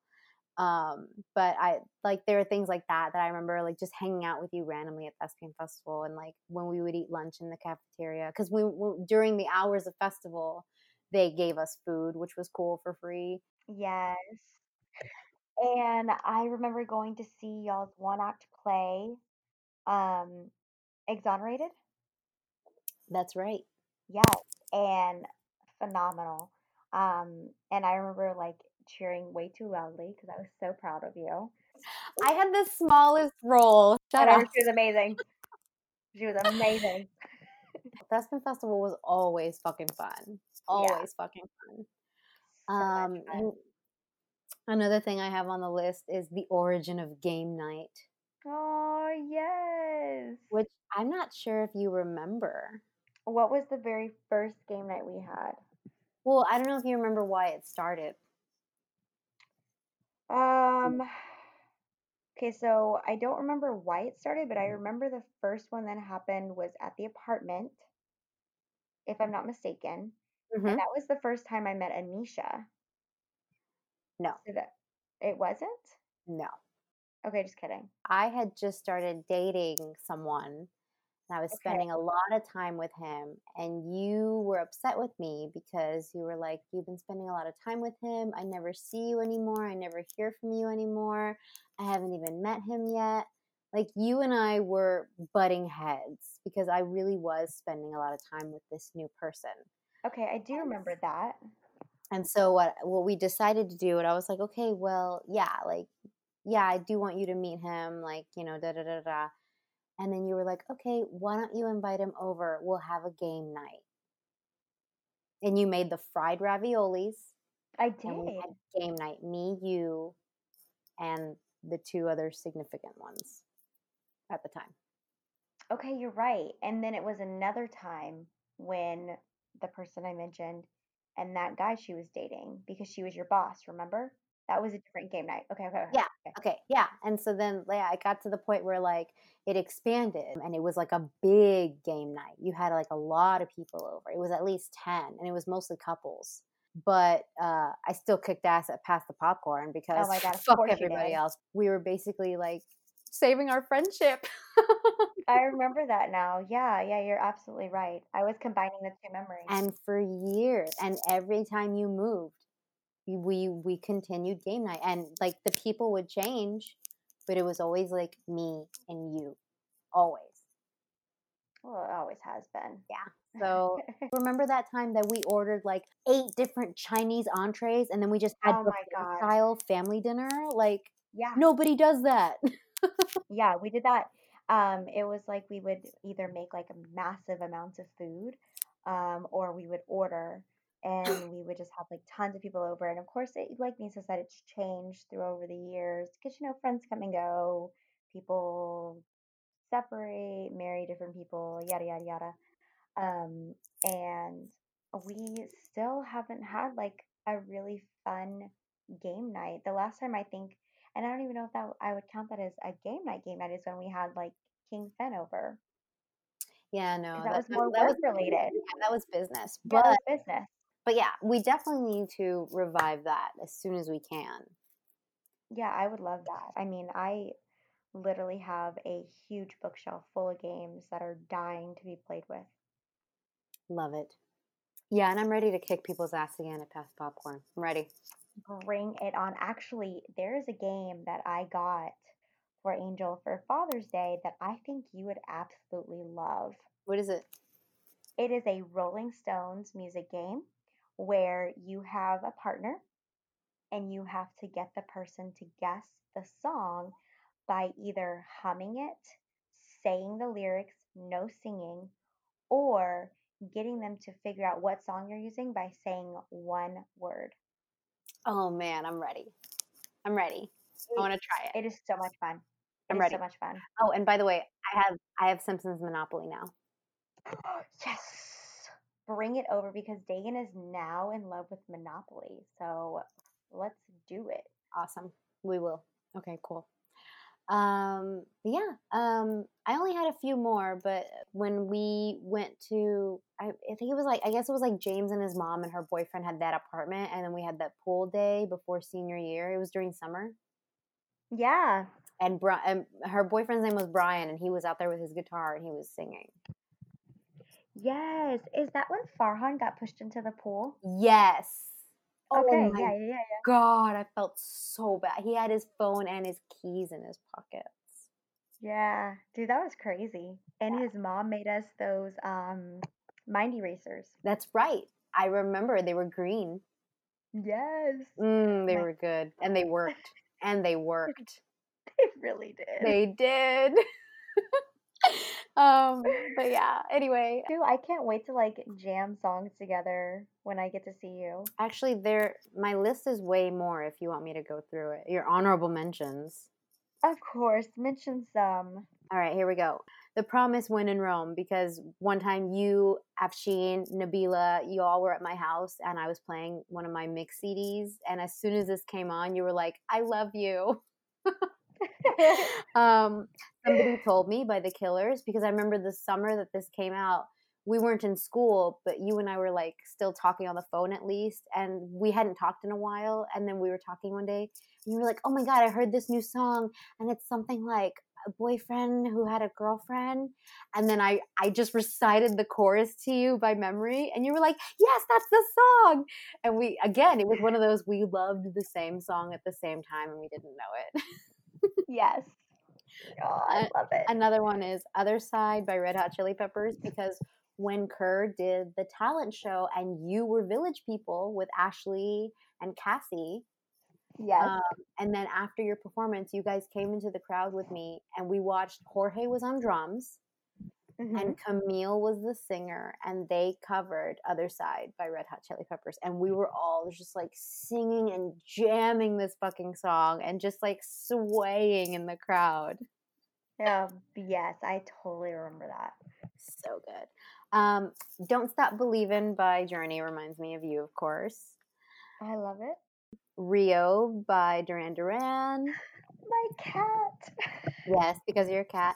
Um, but I like there are things like that that I remember like just hanging out with you randomly at Thespian Festival and like when we would eat lunch in the cafeteria because we, we during the hours of festival they gave us food which was cool for free. Yes. And I remember going to see y'all's one act play, um, Exonerated. That's right. Yes, and phenomenal. Um, and I remember like cheering way too loudly because I was so proud of you. I had the smallest role. Shut up. she was amazing. She was amazing. Thespian Festival was always fucking fun. Always fucking fun. Um, fun. Another thing I have on the list is the origin of game night, Oh yes. which I'm not sure if you remember. What was the very first game night we had? Well, I don't know if you remember why it started. Um. Okay, so I don't remember why it started, but I remember the first one that happened was at the apartment, if I'm not mistaken. Mhm. And that was the first time I met Anisha. No, So that it wasn't? no. Okay, just kidding. I had just started dating someone and I was Okay. spending a lot of time with him and you were upset with me because you were like you've been spending a lot of time with him. I never see you anymore. I never hear from you anymore. I haven't even met him yet. Like you and I were butting heads because I really was spending a lot of time with this new person. Okay, I do remember that. And so what what we decided to do, and I was like, okay, well, yeah, like, yeah, I do want you to meet him, like, you know, da da da da. And then you were like, okay, why don't you invite him over? We'll have a game night. And you made the fried raviolis, I did. game night. Me, you, and the two other significant ones at the time. Okay, you're right. And then it was another time when the person I mentioned and that guy she was dating because she was your boss, remember? That was a different game night. Okay, okay, okay. Yeah. okay. Okay, yeah. And so then yeah, I got to the point where like it expanded and it was like a big game night. You had like a lot of people over. It was at least 10 and it was mostly couples. But uh, I still kicked ass at pass the popcorn because Oh my God, fuck everybody else. We were basically like saving our friendship. I remember that now. Yeah, yeah, you're absolutely right. I was combining the two memories. and for years and every time you moved we- we continued game night and like the people would change but it was always like me and you always well, it always has been. Yeah. So remember that time that we ordered like eight different chinese entrees and then we just had Oh my buffet God. style family dinner like yeah. nobody does that Yeah, we did that. Um, it was like we would either make like a massive amounts of food, um, or we would order and we would just have like tons of people over. And of course, it, like Nisa said, it's changed through over the years because you know friends come and go, people separate, marry different people, yada yada yada. Um, and we still haven't had like a really fun game night. The last time I think, and I don't even know if that I would count that as a game night. Game night is when we had like King Fen over. yeah no, that was more that work related. yeah, that was business Yeah, but that was business. but yeah we definitely need to revive that as soon as we can Yeah, I would love that. I mean, I literally have a huge bookshelf full of games that are dying to be played with. Love it. Yeah, and I'm ready to kick people's ass again at Past Popcorn. I'm ready. Bring it on. Actually, there is a game that I got for Angel for Father's Day that I think you would absolutely love. What is it? It is a Rolling Stones music game where you have a partner and you have to get the person to guess the song by either humming it, saying the lyrics, no singing, or getting them to figure out what song you're using by saying one word. Oh man, I'm ready. I'm ready. I want to try it. It is so much fun. It I'm ready. so much fun. Oh, and by the way, I have I have Simpsons Monopoly now. yes. Bring it over because Dagan is now in love with Monopoly. So let's do it. Awesome. We will. Okay, cool. Um, but yeah, um, I only had a few more, but when we went to, I, I think it was like, I guess it was like James and his mom and her boyfriend had that apartment, and then we had that pool day before senior year. It was during summer, Yeah. and, Bri- and her boyfriend's name was Brian, and he was out there with his guitar and he was singing. Yes. Is that when Farhan got pushed into the pool? Yes. Oh Okay. my yeah, yeah, yeah. god, I felt so bad. He had his phone and his keys in his pockets. Yeah. Dude, that was crazy. And his mom made us those um mind erasers. That's right. I remember they were green. Yes. Mm, they My- were good, and they worked, and they worked. They really did. they did. um, but yeah. Anyway, Dude, I can't wait to like jam songs together when I get to see you. actually, there my list is way more. If you want me to go through it, your honorable mentions. Of course, mention some. All right, here we go. The Promise When in Rome, because one time you, Afshin, Nabila, you all were at my house and I was playing one of my mix CDs. And as soon as this came on, you were like, I love you. um, somebody told me by the Killers, because I remember the summer that this came out, we weren't in school, but you and I were like still talking on the phone at least. And we hadn't talked in a while. And then we were talking one day and you were like, oh my God, I heard this new song. And it's something like, a boyfriend who had a girlfriend and then I I just recited the chorus to you by memory and you were like yes that's the song and we again it was one of those we loved the same song at the same time and we didn't know it yes. Oh, I love it. another one is Other Side by Red Hot Chili Peppers because when Kerr did the talent show and you were Village People with Ashley and Cassie yes. Um, and then after your performance, you guys came into the crowd with me, and we watched. Jorge was on drums, Mhm. and Camille was the singer, and they covered "Other Side" by Red Hot Chili Peppers, and we were all just like singing and jamming this fucking song, and just like swaying in the crowd. Yeah, yes, I totally remember that. So good. Um, "Don't Stop Believing by Journey reminds me of you, of course. I love it. "Rio" by Duran Duran. My cat. Yes, because you're a cat.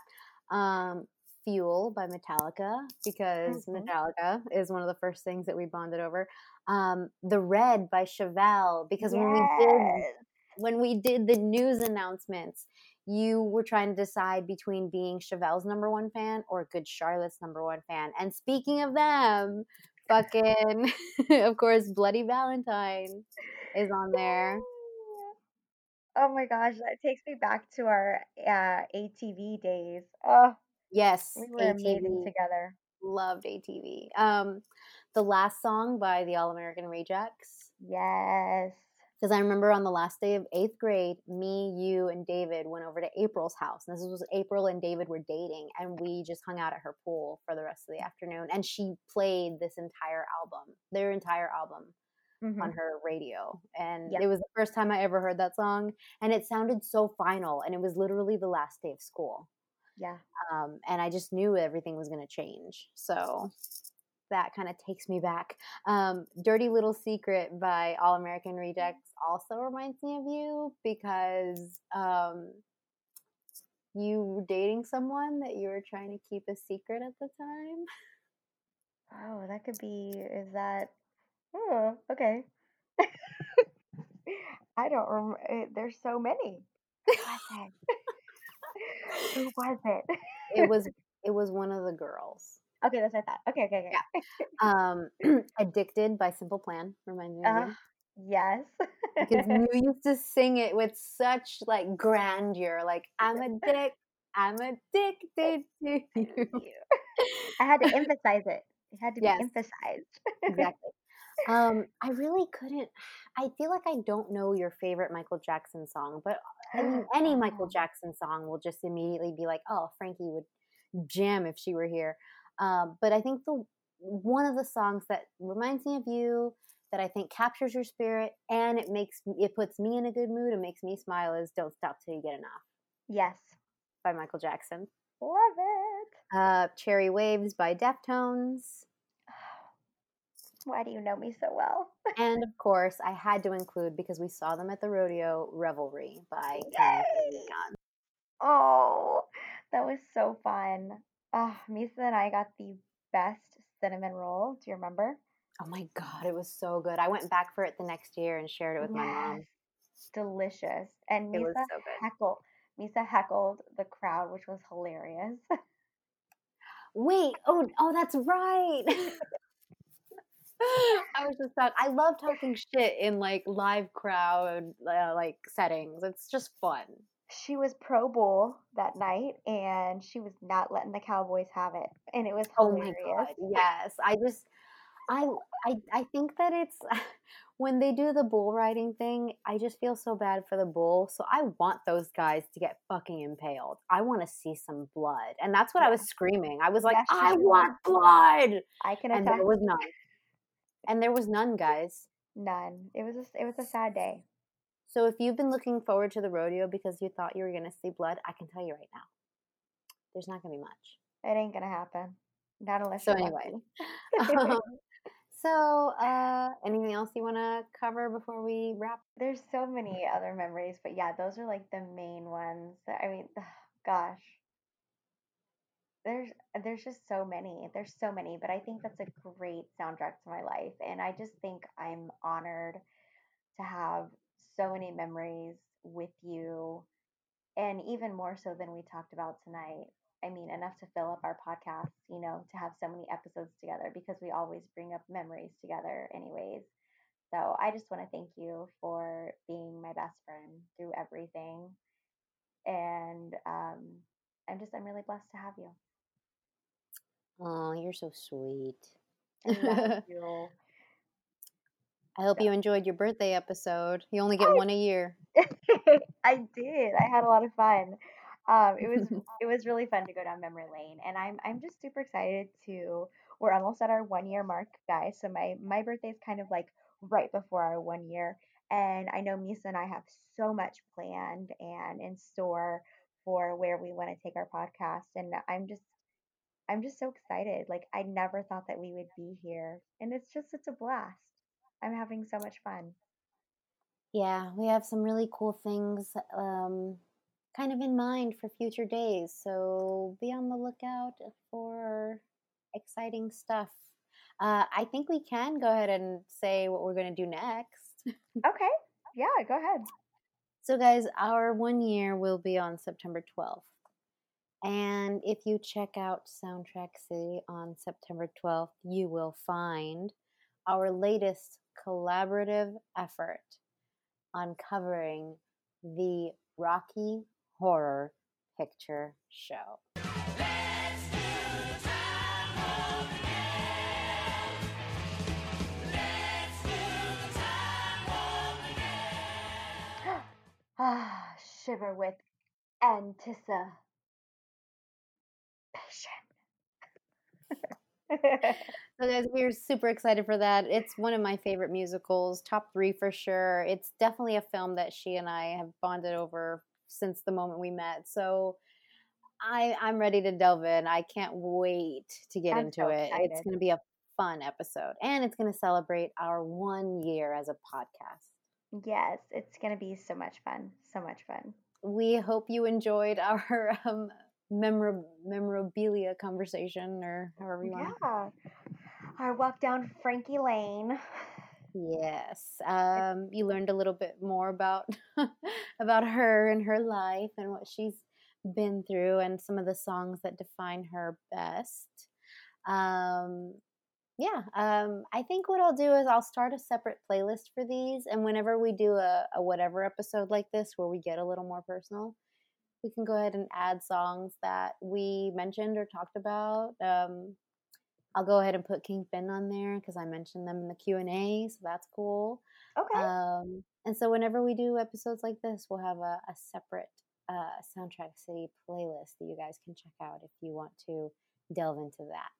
Um, Fuel by Metallica, because Mhm. Metallica is one of the first things that we bonded over. Um, The Red by Chevelle, because when we did when we did the news announcements, you were trying to decide between being Chevelle's number one fan or Good Charlotte's number one fan. And speaking of them, fucking, of course, Bloody Valentine is on there. Oh my gosh, that takes me back to our uh, ATV days. Oh, Yes, we were amazing ATV. together. loved ATV. Um, the last song by the All American Rejects. Yes. Because I remember on the last day of eighth grade, me, you, and David went over to April's house. And this was April and David were dating, and we just hung out at her pool for the rest of the afternoon. And she played this entire album, their entire album, Mhm. on her radio. And Yep. it was the first time I ever heard that song. And it sounded so final. And it was literally the last day of school Yeah. um, and I just knew everything was going to change. So that kind of takes me back. Um, "Dirty Little Secret" by All American Rejects also reminds me of you because um, you were dating someone that you were trying to keep a secret at the time. Oh, that could be. Is that? Oh, okay. I don't remember. There's so many. Who was it? It? Was it was one of the girls. Okay, that's what I thought. Okay, okay, okay. Yeah. Um, "Addicted" by Simple Plan reminds me of. Uh, yes. because you used to sing it with such like grandeur like i'm a dick i'm addicted to you I had to emphasize it. It had to be Yes. emphasized. exactly um i really couldn't i feel like i don't know your favorite michael jackson song but i mean any michael Oh. jackson song will just immediately be like oh frankie would jam if she were here um, but i think the one of the songs that reminds me of you that I think captures your spirit and it makes it puts me in a good mood and makes me smile is "Don't Stop Till You Get Enough" Yes. by Michael Jackson. Love it. Uh, "Cherry Waves" by Deftones, Why do you know me so well? and of course, I had to include because we saw them at the rodeo, "Revelry" by Oh, that was so fun. Oh, Misa and I got the best cinnamon roll. Do you remember? Oh my god, it was so good. I went back for it the next year and shared it with my mom. Delicious. And It was Misa so heckled. Misa heckled the crowd, which was hilarious. Wait, oh, oh, that's right. I was just thought I love talking shit in like live crowd uh, like settings. It's just fun. she was Pro Bowl that night, and she was not letting the Cowboys have it, and it was Oh my hilarious. god, yes. I just I I I think that it's when they do the bull riding thing, I just feel so bad for the bull. So I want those guys to get fucking impaled. I want to see some blood. And that's what I was screaming. I was like, Yes, I want blood. I can And there was none. And there was none, guys. None. It was a, it was a sad day. So if you've been looking forward to the rodeo because you thought you were going to see blood, I can tell you right now, there's not going to be much. It ain't gonna happen. Not unless. So anyway, um, so uh, anything else you want to cover before we wrap? There's so many other memories, but yeah, those are like the main ones. I mean, gosh, there's there's just so many. There's so many, but I think that's a great soundtrack to my life, and I just think I'm honored to have so many memories with you, and even more so than we talked about tonight. I mean, enough to fill up our podcast, you know, to have so many episodes together because we always bring up memories together, anyways. So I just want to thank you for being my best friend through everything. And um, I'm just, I'm really blessed to have you. Oh, you're so sweet. I love you. I hope So- you enjoyed your birthday episode. You only get I- one a year. I did. I had a lot of fun. Um, it was it was really fun to go down memory lane, and I'm I'm just super excited to. We're almost at our one year mark, guys. So my my birthday is kind of like right before our one year, and I know Misa and I have so much planned and in store for where we want to take our podcast, and I'm just I'm just so excited. Like I never thought that we would be here, and it's just it's a blast. I'm having so much fun. Yeah, we have some really cool things um, kind of in mind for future days. So be on the lookout for exciting stuff. Uh, I think we can go ahead and say what we're going to do next. Okay, yeah, go ahead. So, guys, our one year will be on September 12th. And if you check out Soundtrack City on September 12th, you will find our latest collaborative effort on covering the Rocky Horror Picture Show. Ah, shiver with anticipation. So, guys, we're super excited for that. It's one of my favorite musicals, top three for sure. It's definitely a film that she and I have bonded over since the moment we met. So, I I'm ready to delve in. I can't wait to get I'm into so it. It's going to be a fun episode, and it's going to celebrate our one year as a podcast. yes, it's gonna be so much fun. So much fun. We hope you enjoyed our um, memor- memorabilia conversation, or however you want. Yeah. Our walk down Frankie Lane. Yes. Um, you learned a little bit more about about her and her life and what she's been through and some of the songs that define her best. Um, yeah. Um, I think what I'll do is I'll start a separate playlist for these, and whenever we do a, a whatever episode like this where we get a little more personal, we can go ahead and add songs that we mentioned or talked about. Um, I'll go ahead and put Kingpin on there because I mentioned them in the Q and A, so that's cool. Okay. Um, and so whenever we do episodes like this, we'll have a, a separate uh, Soundtrack City playlist that you guys can check out if you want to delve into that.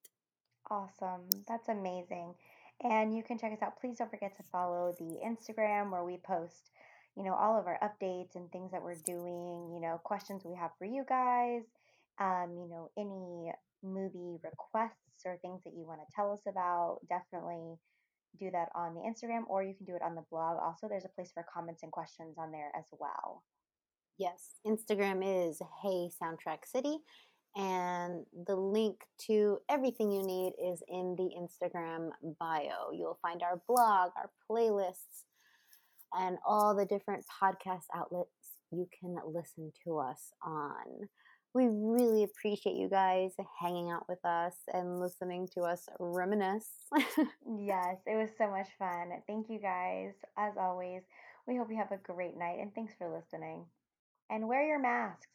Awesome. That's amazing. And you can check us out. Please don't forget to follow the Instagram where we post, you know, all of our updates and things that we're doing, you know, questions we have for you guys, um, you know, any movie requests or things that you want to tell us about. Definitely do that on the Instagram or you can do it on the blog. Also, there's a place for comments and questions on there as well. Yes, Instagram is Hey Soundtrack City, and the link to everything you need is in the Instagram bio. You'll find our blog, our playlists, and all the different podcast outlets you can listen to us on. We really appreciate you guys hanging out with us and listening to us reminisce. Yes, it was so much fun. Thank you guys. As always, we hope you have a great night and thanks for listening. And wear your masks.